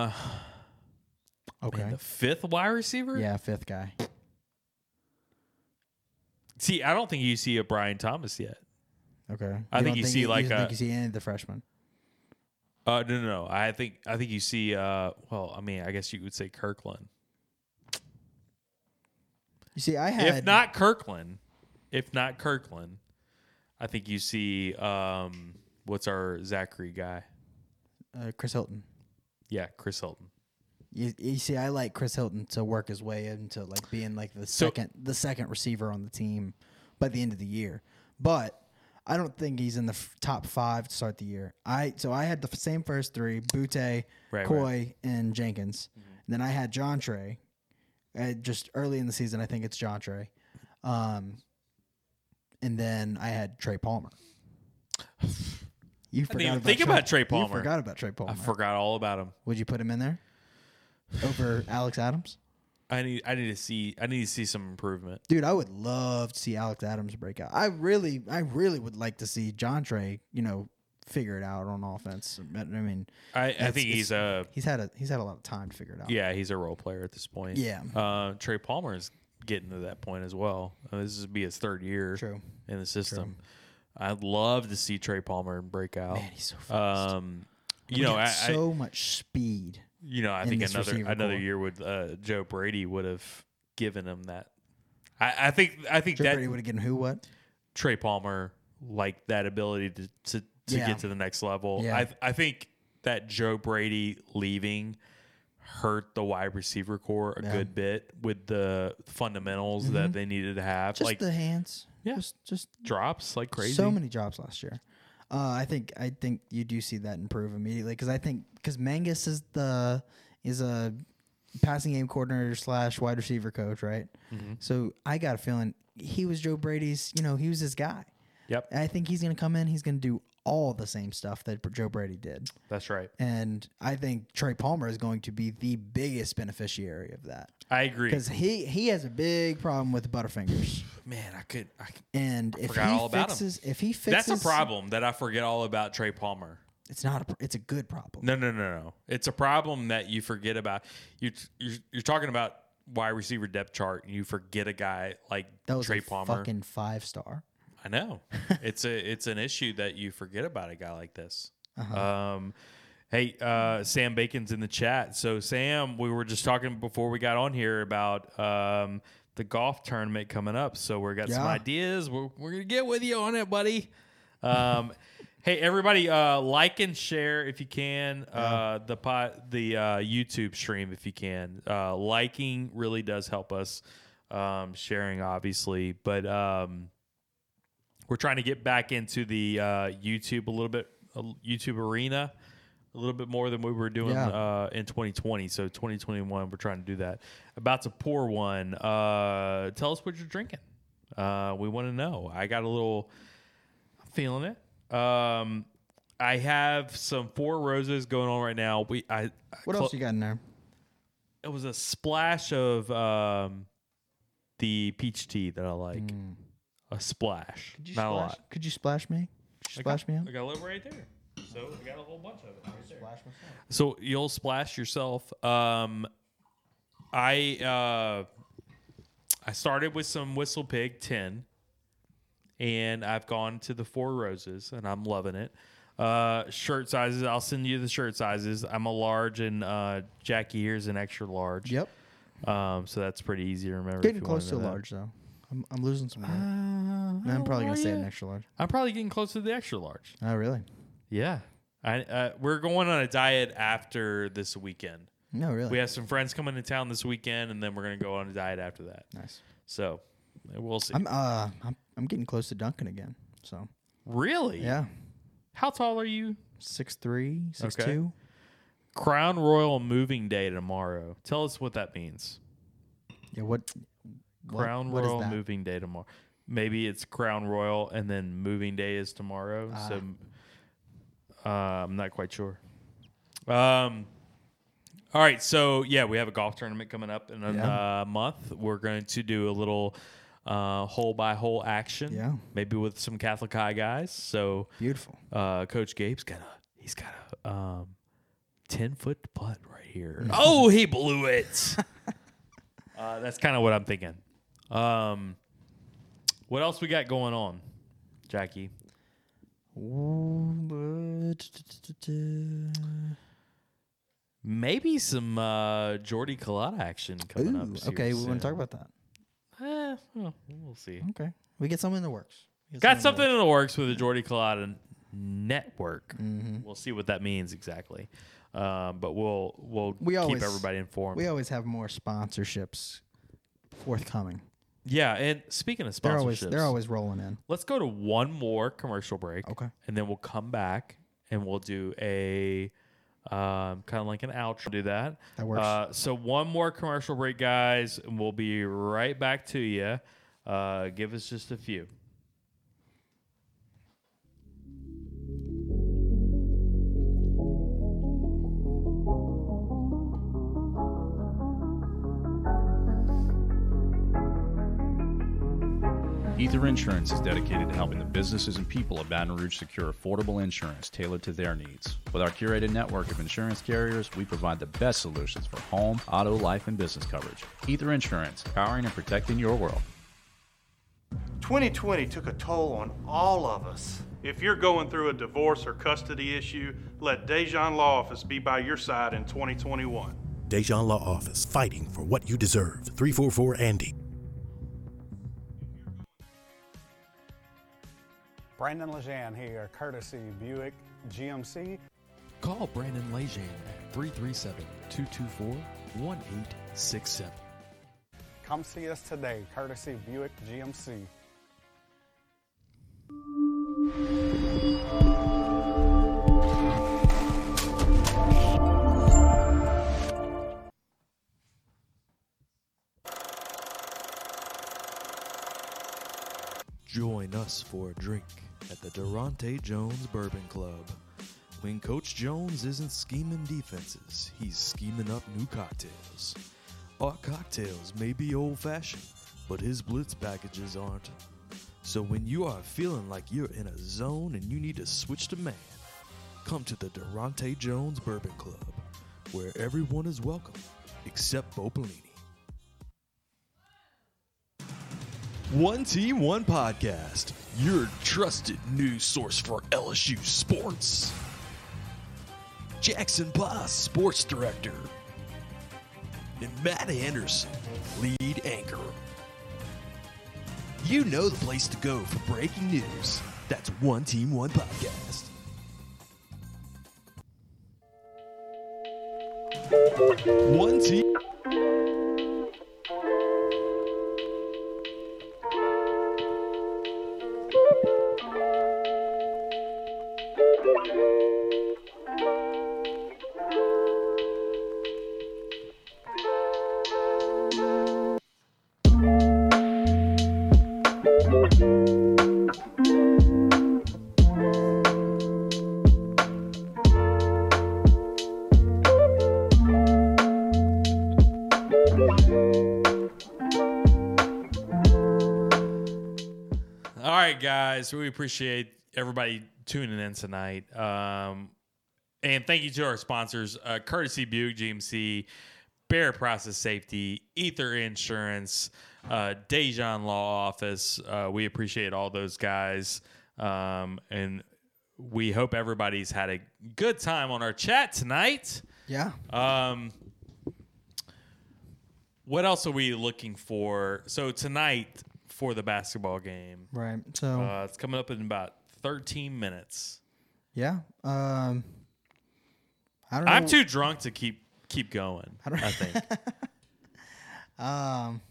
Okay. man, the fifth wide receiver. Yeah, fifth guy. See, I don't think you see a Brian Thomas yet. Okay. I You think you see you like don't a. think you see any of the freshmen. Uh, no, no, no. I think I think you see. Uh, well, I mean, I guess you would say Kirklin. You see, I had If not Kirklin, if not Kirklin, I think you see. Um, what's our Zachary guy? uh, Chris Hilton. Yeah, Chris Hilton. You, you see, I like Chris Hilton to work his way into like being like the So- second the second receiver on the team by the end of the year. But I don't think he's in the f- top five to start the year. I so I had the f- same first three: Boutte, right. Koy, and Jenkins. And then I had Jontre. Uh, just early in the season, I think it's Jontre. Um, and then I had Trey Palmer. You I forgot didn't even about think about Trey Palmer. You forgot about Trey Palmer. I forgot all about him. Would you put him in there over Alex Adams? I need I need to see I need to see some improvement. Dude, I would love to see Alex Adams break out. I really, I really would like to see Jontre, you know, figure it out on offense. I mean, I, I think he's a he's had a he's had a lot of time to figure it out. yeah he's a role player at this point. Yeah. Uh, Trey Palmer is getting to that point as well. Uh, this would be his third year True. in the system. I'd love to see Trey Palmer break out. Man, he's so fast. Um, We you know, I, so I, much speed. You know, I think another another core. year with uh, Joe Brady would have given him that. I, I think I think Joe that Brady would have given who what? Trey Palmer like that ability to to, to Yeah. get to the next level. Yeah. I I think that Joe Brady leaving hurt the wide receiver core a Yeah. good bit with the fundamentals that they needed to have. Just like the hands. Yeah. Just just drops like crazy. So many drops last year. Uh, I think I think you do see that improve immediately because I think because Mangum is the is a passing game coordinator slash wide receiver coach, right? Mhm. So I got a feeling he was Joe Brady's. You know, he was his guy. Yep. And I think he's going to come in. He's going to do all the same stuff that Joe Brady did. That's right. And I think Trey Palmer is going to be the biggest beneficiary of that. I agree. Because he he has a big problem with Butterfingers. *sighs* Man, I could I, could- And I if forgot he all about fixes, him. if he fixes, That's a problem that I forget all about Trey Palmer. It's not a. It's a good problem. No, no, no, no. It's a problem that you forget about. You you're, you're talking about wide receiver depth chart, and you forget a guy like That was Trey a Palmer. fucking five star. I know. it's a it's an issue that you forget about a guy like this. Uh-huh. Um, hey, uh, Sam Bacon's in the chat. So Sam, we were just talking before we got on here about um, the golf tournament coming up. So we got some ideas. We're we're gonna get with you on it, buddy. Um, *laughs* hey, everybody, uh, like and share if you can uh, the pot the uh, YouTube stream if you can. Uh, liking really does help us. Um, sharing obviously, but um, we're trying to get back into the uh, YouTube a little bit, uh, YouTube arena, a little bit more than we were doing Yeah. uh, in 2020. So 2021, we're trying to do that. About to pour one. Uh, tell us what you're drinking. Uh, we want to know. I got a little. I'm feeling it. Um, I have some four roses going on right now. We I, I What clo- else you got in there? It was a splash of um, the peach tea that I like. A splash. Could you not a splash? lot. Could you splash me? Could you I splash got, me out? I got a little right there. So I got a whole bunch of it right there. So you'll splash yourself. Um, I uh, I started with some Whistle Pig ten, and I've gone to the Four Roses, and I'm loving it. Uh, shirt sizes. I'll send you the shirt sizes. I'm a large, and uh, Jackie here's an extra large. Yep. Um, so that's pretty easy to remember. if Getting you close wanna to a large though. I'm, I'm losing some weight. Uh, I'm probably gonna stay ya? an extra large. I'm probably getting close to the extra large. Oh really? Yeah. I uh, we're going on a diet after this weekend. No, really. We have some friends coming to town this weekend, and then we're gonna go on a diet after that. Nice. So we'll see. I'm uh I'm I'm getting close to Duncan again. So Really? Yeah. How tall are you? Six three, six Okay. two. Crown Royal moving day tomorrow. Tell us what that means. Yeah. What? What- Crown what Royal moving day tomorrow. Maybe it's Crown Royal and then moving day is tomorrow. Ah. So uh, I'm not quite sure. Um. All right, so yeah, we have a golf tournament coming up in a Yeah. uh, month. We're going to do a little uh, hole by hole action. Yeah. maybe with some Catholic High guys. So Beautiful. uh, Coach Gabe's got a he's got a um, ten foot putt right here. *laughs* oh, he blew it. *laughs* uh, that's kind of what I'm thinking. Um, what else we got going on, Jackie? Maybe some uh, Jordy Culotta action coming up. Ooh, here okay, we want to talk about that. Eh, well, we'll see. Okay, we get something in the works. Got something in the works with the Jordy Culotta network. Mhm. We'll see what that means exactly. Um, but we'll we'll We keep always everybody informed. We always have more sponsorships forthcoming. Yeah, and speaking of sponsorships, They're always they're always rolling in. let's go to one more commercial break. Okay. and then we'll come back and we'll do a um, kind of like an outro. Do that. That works. Uh, so one more commercial break, guys, and we'll be right back to you. Uh, give us just a few. Ether Insurance is dedicated to helping the businesses and people of Baton Rouge secure affordable insurance tailored to their needs. With our curated network of insurance carriers, we provide the best solutions for home, auto, life, and business coverage. Ether Insurance, powering and protecting your world. 2020 took a toll on all of us. If you're going through a divorce or custody issue, let Dejan Law Office be by your side in 2021. Dejan Law Office, fighting for what you deserve. 344 Andy. Brandon Lejean here, courtesy Buick GMC. Call Brandon Lejean at 337 224 1867. Come see us today, courtesy Buick GMC. Join us for a drink at the Daronte Jones Bourbon Club. When Coach Jones isn't scheming defenses, he's scheming up new cocktails. Our cocktails may be old fashioned, but his blitz packages aren't. So when you are feeling like you're in a zone and you need to switch to man, come to the Daronte Jones Bourbon Club, where everyone is welcome except Bo Pelini. One Team, One Podcast, your trusted news source for LSU sports. Jackson Boss, sports director. And Matt Anderson, lead anchor. You know the place to go for breaking news. That's One Team, One Podcast. One Team. Guys. We appreciate everybody tuning in tonight. Um, and thank you to our sponsors, uh, Courtesy Buick GMC, Bear Process Safety, Ether Insurance, uh, Dejan Law Office. Uh, we appreciate all those guys. Um, and we hope everybody's had a good time on our chat tonight. Yeah. Um, what else are we looking for? So tonight for the basketball game, Right. So uh, it's coming up in about 13 minutes. yeah. Um. I don't know. I'm too drunk to keep keep going. I don't- I *laughs* think. Um,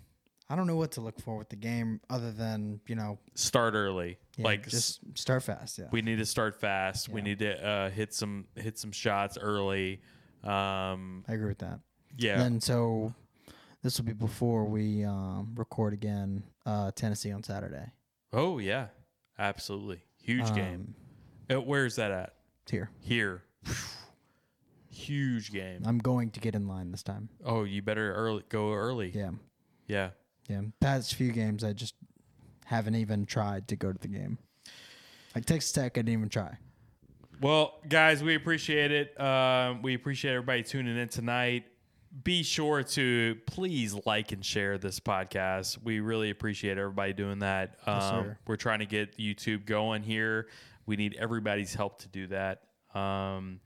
I don't know what to look for with the game other than you know Start early. yeah, like just start fast. Yeah. we need to start fast. We need to uh, hit some hit some shots early. Um, I agree with that. Yeah. And so this will be before we um, record again. Uh, Tennessee on Saturday. oh yeah, absolutely huge game. Um, Uh, where's that at? Here. Here. *sighs* Huge game. I'm going to get in line this time. Oh, you better early go early. Yeah. Yeah. Yeah. Past few games, I just haven't even tried to go to the game. Like Texas Tech, I didn't even try. Well, guys, we appreciate it. Um, we appreciate everybody tuning in tonight. Be sure to please like and share this podcast. We really appreciate everybody doing that. Um, sir. we're trying to get YouTube going here. We need everybody's help to do that. Um,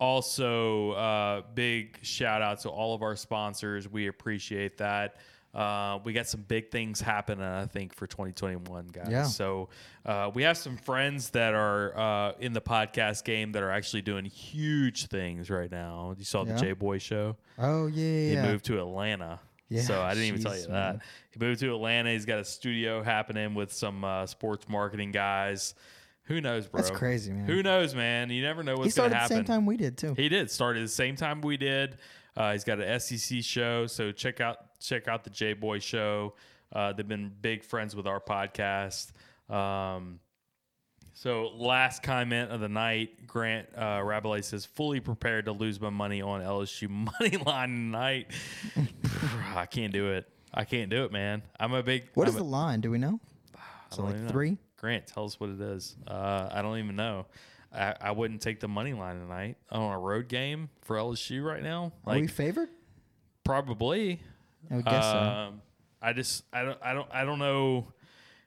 also, uh, big shout out to all of our sponsors. We appreciate that. Uh, we got some big things happening, I think, for 2021, guys. Yeah. So uh, we have some friends that are uh, in the podcast game that are actually doing huge things right now. You saw the J Boy show. Oh yeah, yeah. He yeah. moved to Atlanta. Yeah, so I didn't even tell you jeez, that. He moved to Atlanta. He's got a studio happening with some uh, sports marketing guys. Who knows, bro? That's crazy, man. Who knows, man? You never know what's he started going to at the happen. same time we did too. He did started at the same time we did. Uh, he's got an SEC show, so check out check out the J Boy show. Uh, they've been big friends with our podcast. Um, so last comment of the night, Grant uh, Rabelais says, "Fully prepared to lose my money on LSU *laughs* money line tonight." I can't do it. I can't do it, man. I'm a big. What I'm is a- the line? Do we know? So like know. three. Grant, tell us what it is. Uh, I don't even know. I, I wouldn't take the money line tonight on a road game for LSU right now. Are we favored? Probably. I would guess so. Um, I just I don't I don't I don't know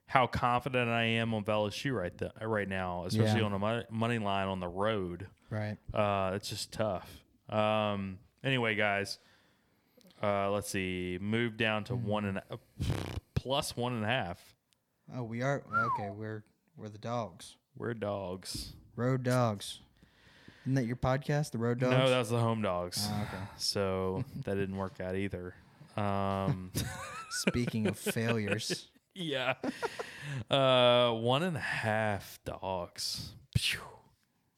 how confident I am on LSU right th- right now, especially Yeah. on a money, line on the road. Right. Uh, it's just tough. Um, anyway, guys, uh, let's see. Move down to one and a, plus one and a half. Oh, we are okay. We're we're the dogs. We're dogs. Road dogs. Isn't that your podcast, the Road Dogs? No, that was the home dogs. Oh, okay. *laughs* So that didn't work out either. Um, *laughs* Speaking of failures, *laughs* yeah. Uh, one and a half dogs. Phew.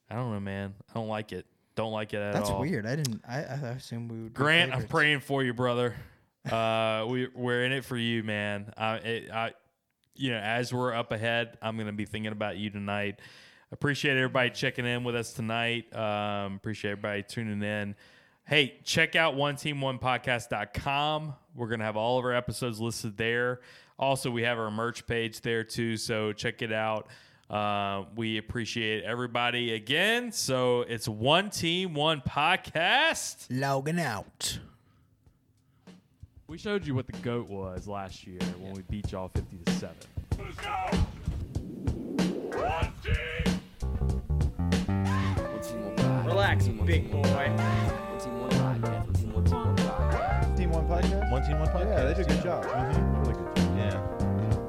I don't know, man. I don't like it. Don't like it at that's all. That's weird. I didn't. I, I assumed we would. Grant, I'm praying for you, brother. Uh, we we're in it for you, man. I, it, I, you know, as we're up ahead, I'm gonna be thinking about you tonight. Appreciate everybody checking in with us tonight. Um, appreciate everybody tuning in. Hey, check out one team one podcast.com. We're gonna have all of our episodes listed there. Also, we have our merch page there too, so check it out. Uh, we appreciate everybody again. So it's one team, one podcast. Logging out. We showed you what the goat was last year when we beat y'all 50 to 7. Relax, big boy. One Team One Podcast? One Team One Podcast? Yeah, they did a good job. Mm-hmm. Really good job. Yeah.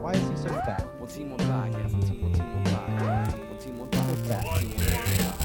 Why is he so fat? One team, one podcast. One team, one team, one podcast. One team, one podcast. One team, one podcast.